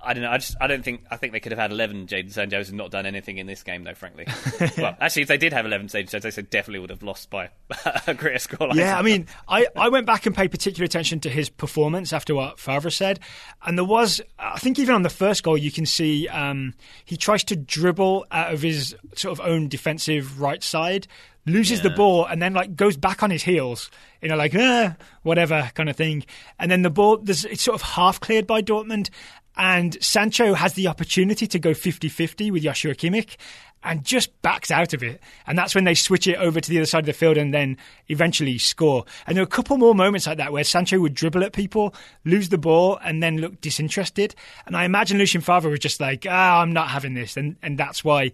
I don't know. I just I don't think I think they could have had eleven Jadon Sanchos and not done anything in this game though. Frankly, well, actually, if they did have eleven Jadon Sanchos, they definitely would have lost by a greater score. yeah, I mean, I, I went back and paid particular attention to his performance after what Favre said, and there was I think even on the first goal you can see um, he tries to dribble out of his sort of own defensive right side loses yeah. the ball and then like goes back on his heels, you know, like uh, whatever kind of thing. And then the ball, there's, it's sort of half cleared by Dortmund, And Sancho has the opportunity to go 50 50 with Joshua Kimmich and just backs out of it. And that's when they switch it over to the other side of the field and then eventually score. And there were a couple more moments like that where Sancho would dribble at people, lose the ball, and then look disinterested. And I imagine Lucien Favre was just like, ah, I'm not having this. And, and that's why.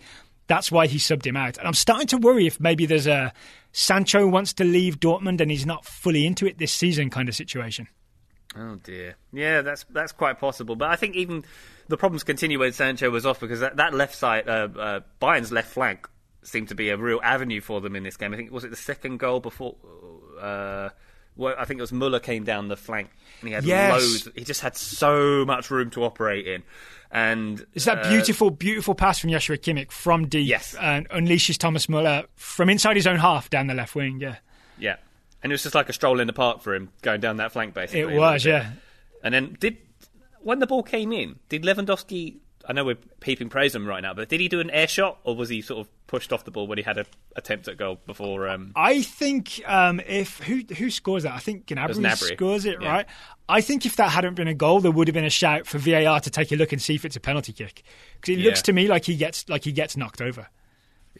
That's why he subbed him out. And I'm starting to worry if maybe there's a Sancho wants to leave Dortmund and he's not fully into it this season kind of situation. Oh dear. Yeah, that's that's quite possible. But I think even the problems continue when Sancho was off because that, that left side, uh, uh, Bayern's left flank, seemed to be a real avenue for them in this game. I think was it the second goal before. Uh, well, I think it was Muller came down the flank and he had Yes. loads. He just had so much room to operate in, and It's that uh, beautiful, beautiful pass from Joshua Kimmich from deep Yes. and unleashes Thomas Muller from inside his own half down the left wing. Yeah, Yeah, and it was just like a stroll in the park for him going down that flank. Basically, it was. Yeah, And then did when the ball came in, did Lewandowski? I know we're peeping praise him right now, but did he do an air shot or was he sort of pushed off the ball when he had an attempt at goal before? Um, I think um, if who who scores that, I think Gnabry, Gnabry. scores it. Yeah. Right. I think if that hadn't been a goal, there would have been a shout for VAR to take a look and see if it's a penalty kick because it looks to me like he gets like he gets knocked over.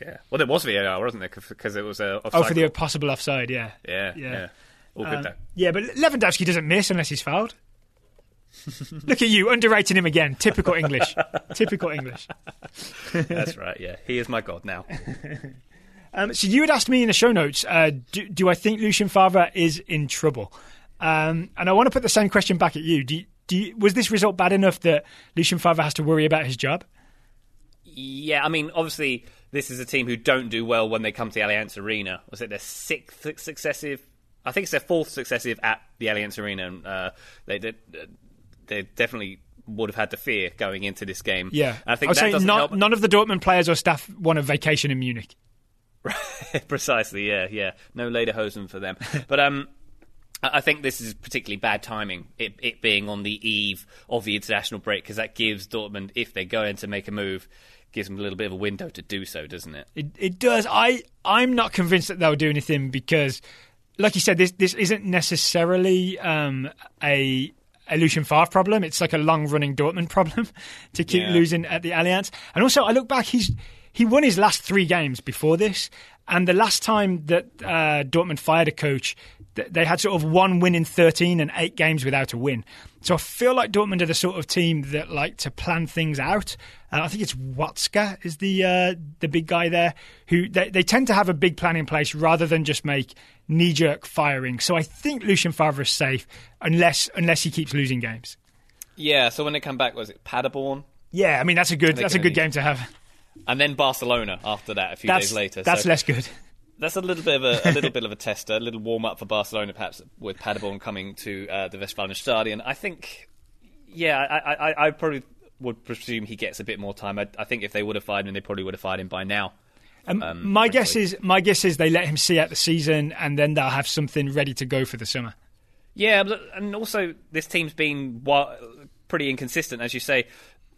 Yeah, well, there was VAR, wasn't there? Because it was a Oh, for the possible offside. Yeah. yeah, yeah. yeah, all good Um, though. yeah, but Lewandowski doesn't miss unless he's fouled. Look at you, underrating him again. Typical English. Typical English. That's right. Yeah, he is my god now. Um, so you had asked me in the show notes, uh, do, do I think Lucien Favre is in trouble? Um, and I want to put the same question back at you. Do you, do you, was this result bad enough that Lucien Favre has to worry about his job? Yeah, I mean, obviously, this is a team who don't do well when they come to the Allianz Arena. Was it their sixth successive? I think it's their fourth successive at the Allianz Arena. And, uh, they, they they definitely would have had to fear going into this game. Yeah, And I think that say doesn't help. none of the Dortmund players or staff want a vacation in Munich. Precisely, yeah, yeah. No Lederhosen for them. but um, I I think this is particularly bad timing, it, it being on the eve of the international break, because that gives Dortmund, if they're going to make a move, gives them a little bit of a window to do so, doesn't it? It, it does. I I'm not convinced that they'll do anything because, like you said, this this isn't necessarily um, a a Lucien Favre problem. It's like a long running Dortmund problem to keep Yeah. losing at the Allianz. And also, I look back, he's he won his last three games before this, and the last time that uh, Dortmund fired a coach, they had sort of one win in 13 and eight games without a win. So I feel like Dortmund are the sort of team that like to plan things out. Uh, I think it's Watzke is the uh, the big guy there who they, they tend to have a big plan in place rather than just make knee jerk firing. So I think Lucien Favre is safe unless unless he keeps losing games. Yeah, so when they come back, was it Paderborn? Yeah, I mean that's a good that's a good game to have. And then Barcelona after that, a few That's days later. that's so less good. that's a little bit of a, a little bit of a tester, a little warm up for Barcelona, perhaps with Paderborn coming to uh, the Westfalenstadion. I think, yeah, I, I, I probably would presume he gets a bit more time. I, I think if they would have fired him, they probably would have fired him by now. Um, my guess is my guess is they let him see out the season and then they'll have something ready to go for the summer. Yeah, and also this team's been pretty inconsistent, as you say.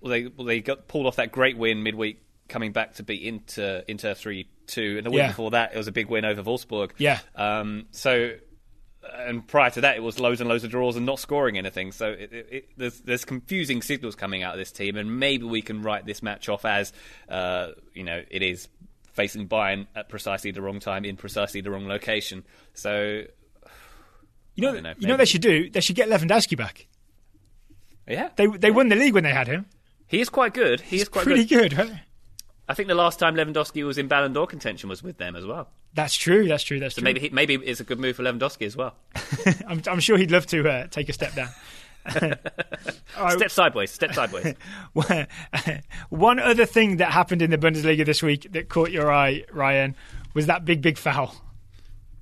Well, they well, they got pulled off that great win midweek, coming back to beat Inter Inter three two, and the week Yeah. before that it was a big win over Wolfsburg. Yeah. Um. So, and prior to that, it was loads and loads of draws and not scoring anything. So it, it, there's there's confusing signals coming out of this team, and maybe we can write this match off as, uh, you know, it is facing Bayern at precisely the wrong time in precisely the wrong location. So. You know, know, you know what they should do? They should get Lewandowski back. Yeah, They they won the league when they had him. he is quite good. He is quite Pretty good. good, right? I think the last time Lewandowski was in Ballon d'Or contention was with them as well. That's true. That's true. That's So true. maybe he, maybe it's a good move for Lewandowski as well. I'm, I'm sure he'd love to uh, take a step down. Step sideways, step sideways. One other thing that happened in the Bundesliga this week that caught your eye, Ryan, was that big, big foul.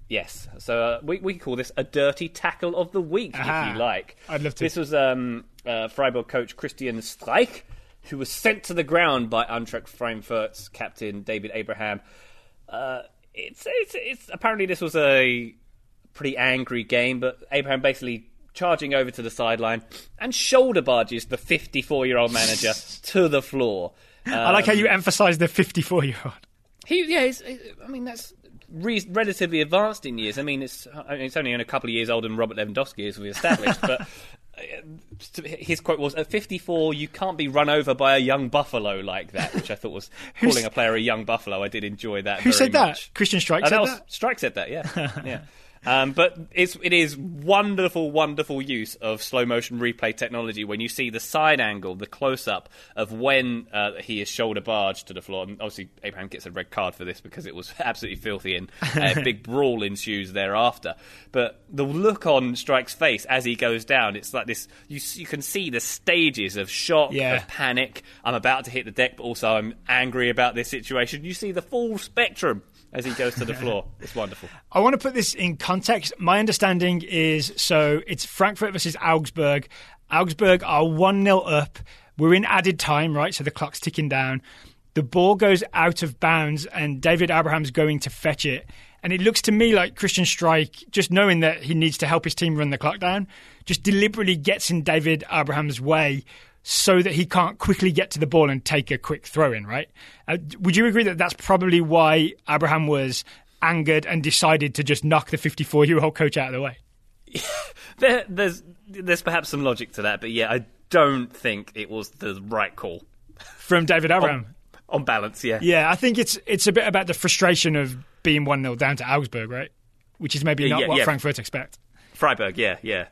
yes. So uh, we we call this a dirty tackle of the week, Aha. if you like. I'd love to. This was um, uh, Freiburg coach Christian Streich, who was sent to the ground by Eintracht Frankfurt's captain David Abraham. Uh, it's, it's it's apparently this was a pretty angry game, but Abraham basically charging over to the sideline and shoulder barges the 54 year old manager to the floor. I like how Um, you emphasise the 54 year old. He, yeah, he's, I mean that's re- relatively advanced in years. I mean, it's I mean, it's only a couple of years older than Robert Lewandowski, as we established. but his quote was at 54 you can't be run over by a young buffalo like that which i thought was calling a player a young buffalo. I did enjoy that who said much. that Christian Streich uh, said that, was, strike said that yeah. Yeah um, but it's, it is wonderful, wonderful use of slow motion replay technology when you see the side angle, the close up of when uh, he is shoulder barged to the floor. And obviously, Abraham gets a red card for this because it was absolutely filthy and a big brawl ensues thereafter. But the look on Streich's face as he goes down, it's like this you, you can see the stages of shock, Yeah. of panic. I'm about to hit the deck, but also I'm angry about this situation. You see the full spectrum as he goes to the floor. It's wonderful. I want to put this in context. My understanding is so it's Frankfurt versus Augsburg. Augsburg are 1 0 up. We're in added time, right? So the clock's ticking down. The ball goes out of bounds, and David Abraham's going to fetch it. And it looks to me like Christian Streich, just knowing that he needs to help his team run the clock down, just deliberately gets in David Abraham's way so that he can't quickly get to the ball and take a quick throw in, right? Uh, would you agree that that's probably why Abraham was angered and decided to just knock the 54 year old coach out of the way? There, there's there's perhaps some logic to that, but yeah, I don't think it was the right call From David Abraham. on balance. Yeah, Yeah, I think it's it's a bit about the frustration of being 1 0 down to Augsburg, right? Which is maybe not yeah, what yeah. Frankfurt expect. Freiburg. Yeah, yeah,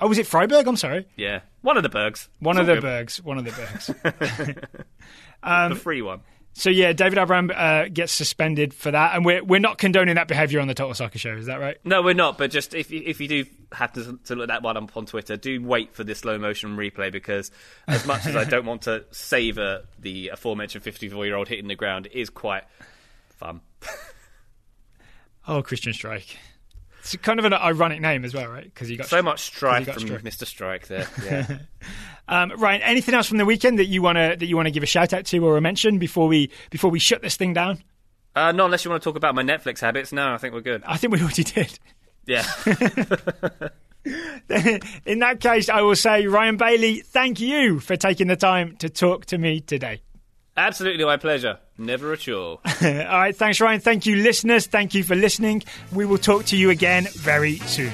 Oh, was it Freiburg? I'm sorry. yeah. One of the Bergs. One It's of the good. Bergs. One of the Bergs. the free one. so, yeah, David Abraham uh, gets suspended for that. And we're, we're not condoning that behaviour on the Total Soccer Show. Is that right? No, we're not. But just if you, if you do happen to look at that one up on Twitter, do wait for the slow motion replay because as much as I don't want to savour the aforementioned 54 year old hitting the ground, it is quite fun. Oh, Christian Streich. It's kind of an ironic name as well, right? Because you got So much strife got from. Mr. Strike there. Yeah. Um, Ryan, anything else from the weekend that you want to that you want to give a shout out to or a mention before we before we shut this thing down? uh, not unless you want to talk about my Netflix habits. No, I think we're good. I think we already did. Yeah. In that case, I will say, Ryan Bailey, thank you for taking the time to talk to me today. Absolutely my pleasure. Never a chore. All right, thanks, Ryan. Thank you, listeners. Thank you for listening. We will talk to you again very soon.